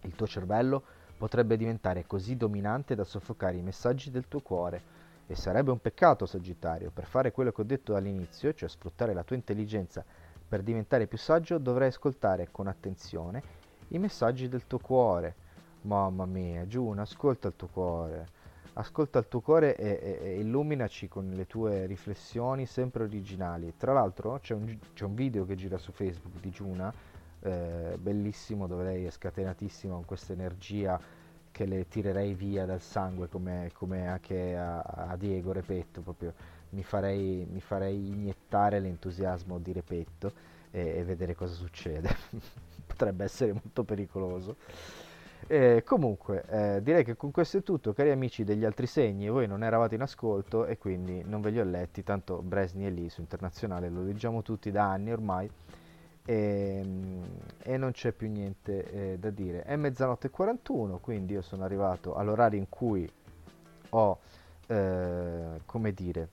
Il tuo cervello potrebbe diventare così dominante da soffocare i messaggi del tuo cuore. E sarebbe un peccato, Sagittario, per fare quello che ho detto all'inizio, cioè sfruttare la tua intelligenza per diventare più saggio, dovrai ascoltare con attenzione i messaggi del tuo cuore. Mamma mia, Giuna, ascolta il tuo cuore. Ascolta il tuo cuore e, e, e illuminaci con le tue riflessioni sempre originali. Tra l'altro c'è un, c'è un video che gira su Facebook di Giuna eh, bellissimo dove lei è scatenatissima con questa energia che le tirerei via dal sangue come, come anche a, a, Diego Repetto. Proprio mi farei, mi farei iniettare l'entusiasmo di Repetto e, e vedere cosa succede. Potrebbe essere molto pericoloso eh, comunque, eh, direi che con questo è tutto, cari amici degli altri segni, voi non eravate in ascolto e quindi non ve li ho letti, tanto Bresni è lì su internazionale, lo leggiamo tutti da anni ormai e, ehm, e non c'è più niente eh, da dire. È mezzanotte e 41, quindi io sono arrivato all'orario in cui ho, eh, come dire,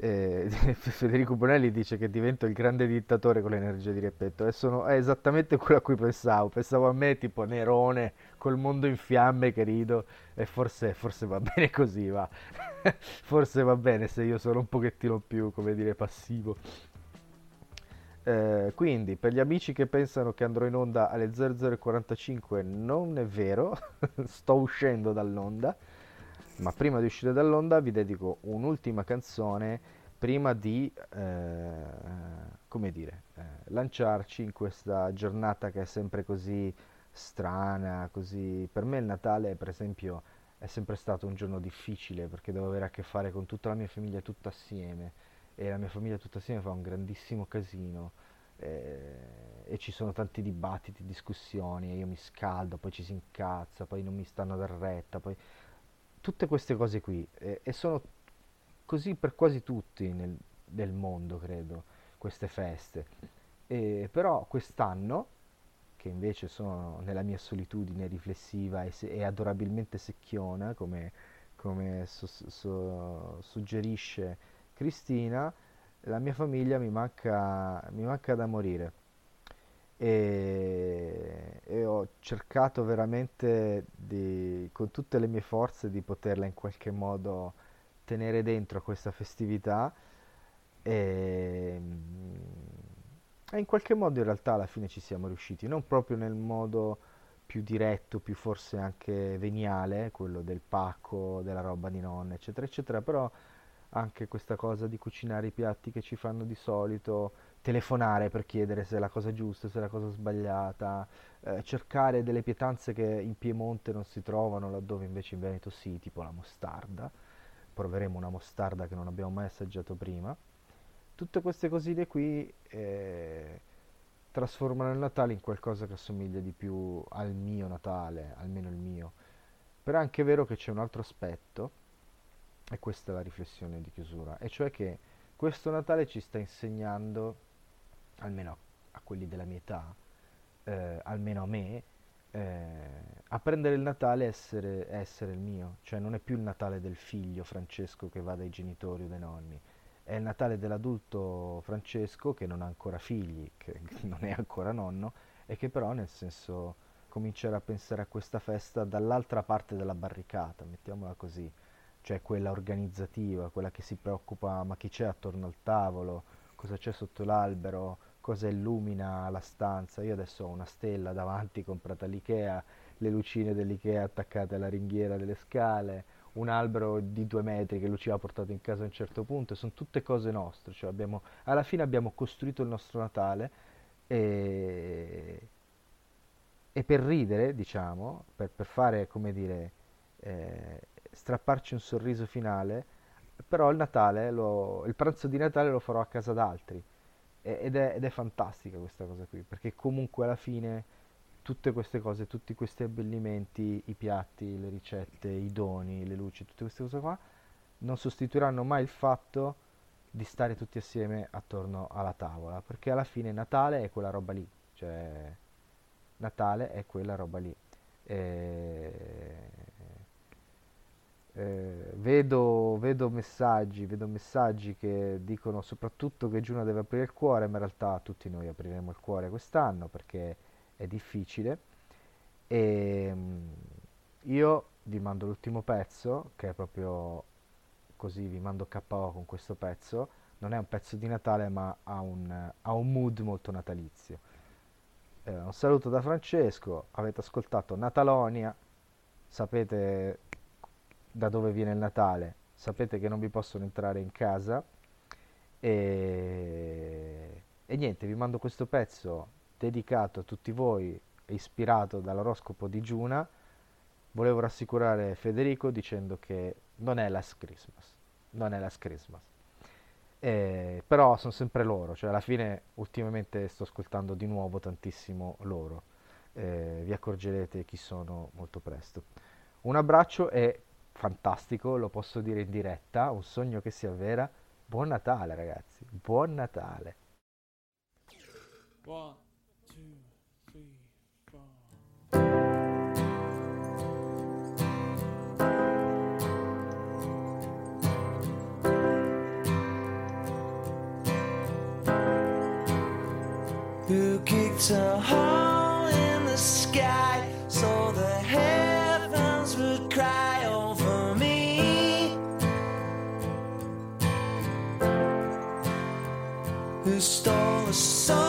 eh, Federico Bonelli dice che divento il grande dittatore con l'energia di Repetto e sono, è esattamente quello a cui pensavo pensavo a me tipo Nerone col mondo in fiamme che rido e forse, forse va bene così va. Forse va bene se io sono un pochettino più come dire passivo. Eh, quindi, per gli amici che pensano che andrò in onda alle 00.45, non è vero, sto uscendo dall'onda, ma prima di uscire dall'onda vi dedico un'ultima canzone prima di, eh, come dire, eh, lanciarci in questa giornata che è sempre così strana, così... Per me il Natale, per esempio, è sempre stato un giorno difficile perché devo avere a che fare con tutta la mia famiglia tutta assieme e la mia famiglia tutta assieme fa un grandissimo casino eh, e ci sono tanti dibattiti, discussioni e io mi scaldo, poi ci si incazza, poi non mi stanno a dar retta, poi tutte queste cose qui eh, e sono così per quasi tutti nel, nel mondo, credo, queste feste. E, però quest'anno che invece sono nella mia solitudine riflessiva e, se- e adorabilmente secchiona, come, come so- so- suggerisce Cristina, la mia famiglia mi manca, mi manca da morire. E, e ho cercato veramente di, con tutte le mie forze di poterla in qualche modo tenere dentro questa festività. E, e in qualche modo in realtà alla fine ci siamo riusciti, non proprio nel modo più diretto, più forse anche veniale, quello del pacco, della roba di nonna, eccetera, eccetera, però anche questa cosa di cucinare i piatti che ci fanno di solito, telefonare per chiedere se è la cosa giusta, se è la cosa sbagliata, eh, cercare delle pietanze che in Piemonte non si trovano, laddove invece in Veneto sì, tipo la mostarda. Proveremo una mostarda che non abbiamo mai assaggiato prima. Tutte queste cosine qui eh, trasformano il Natale in qualcosa che assomiglia di più al mio Natale, almeno il mio. Però è anche vero che c'è un altro aspetto, e questa è la riflessione di chiusura, e cioè che questo Natale ci sta insegnando, almeno a quelli della mia età, eh, almeno a me, eh, a prendere il Natale e essere, essere il mio, cioè non è più il Natale del figlio Francesco che va dai genitori o dai nonni, è il Natale dell'adulto Francesco che non ha ancora figli, che non è ancora nonno e che però nel senso comincerà a pensare a questa festa dall'altra parte della barricata, mettiamola così, cioè quella organizzativa, quella che si preoccupa ma chi c'è attorno al tavolo, cosa c'è sotto l'albero, cosa illumina la stanza. Io adesso ho una stella davanti comprata all'Ikea, le lucine dell'Ikea attaccate alla ringhiera delle scale, un albero di due metri che Lucia ha portato in casa a un certo punto, sono tutte cose nostre, cioè abbiamo, alla fine abbiamo costruito il nostro Natale e, e per ridere, diciamo, per, per fare, come dire, eh, strapparci un sorriso finale, però il Natale, lo, il pranzo di Natale lo farò a casa d'altri ed è, ed è fantastica questa cosa qui, perché comunque alla fine tutte queste cose, tutti questi abbellimenti, i piatti, le ricette, i doni, le luci, tutte queste cose qua, non sostituiranno mai il fatto di stare tutti assieme attorno alla tavola, perché alla fine Natale è quella roba lì, cioè Natale è quella roba lì. E... Eh, vedo, vedo, messaggi, vedo messaggi che dicono soprattutto che Giuna deve aprire il cuore, ma in realtà tutti noi apriremo il cuore quest'anno perché è difficile. E mm, io vi mando l'ultimo pezzo che è proprio così vi mando KO con questo pezzo. Non è un pezzo di Natale ma ha un, ha un mood molto natalizio. Eh, un saluto da Francesco avete ascoltato Natalonia sapete da dove viene il Natale sapete che non vi possono entrare in casa e, e niente vi mando questo pezzo dedicato a tutti voi ispirato dall'oroscopo di Giuna, volevo rassicurare Federico dicendo che non è last Christmas, non è last Christmas. Eh, però sono sempre loro, cioè alla fine ultimamente sto ascoltando di nuovo tantissimo loro, eh, vi accorgerete chi sono molto presto. Un abbraccio e fantastico, lo posso dire in diretta, un sogno che si avvera. Buon Natale ragazzi, buon Natale. One, two, three, four. Who kicked a hole in the sky so the heavens stole a song.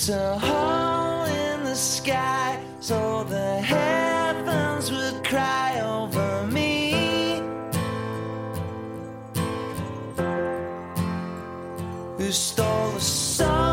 It's a hole in the sky, so the heavens would cry over me. Who stole the sun?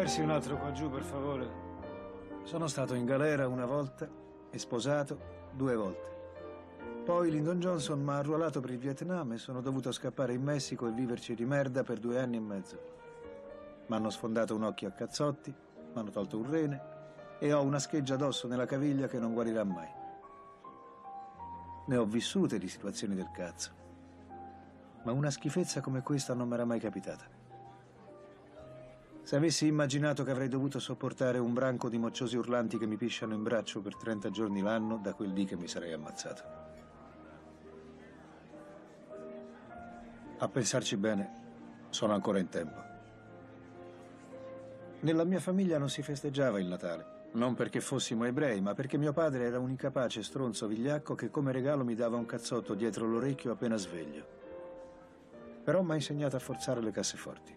Versi un altro qua giù, per favore. Sono stato in galera una volta e sposato due volte. Poi Lyndon Johnson mi ha arruolato per il Vietnam e sono dovuto scappare in Messico e viverci di merda per due anni e mezzo. Mi hanno sfondato un occhio a cazzotti, mi hanno tolto un rene e ho una scheggia addosso nella caviglia che non guarirà mai. Ne ho vissute di situazioni del cazzo, ma una schifezza come questa non mi era mai capitata. Se avessi immaginato che avrei dovuto sopportare un branco di mocciosi urlanti che mi pisciano in braccio per 30 giorni l'anno, da quel dì che mi sarei ammazzato. A pensarci bene, sono ancora in tempo. Nella mia famiglia non si festeggiava il Natale. Non perché fossimo ebrei, ma perché mio padre era un incapace stronzo vigliacco che come regalo mi dava un cazzotto dietro l'orecchio appena sveglio. Però mi ha insegnato a forzare le casseforti.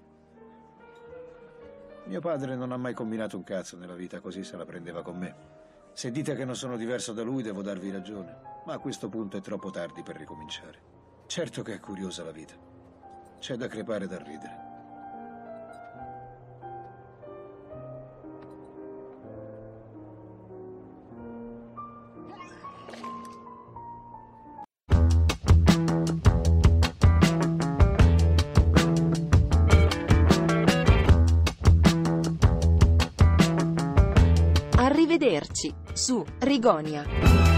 Mio padre non ha mai combinato un cazzo nella vita, così se la prendeva con me. Se dite che non sono diverso da lui, devo darvi ragione, ma a questo punto è troppo tardi per ricominciare. Certo che è curiosa la vita. C'è da crepare e da ridere. Su Rigonia.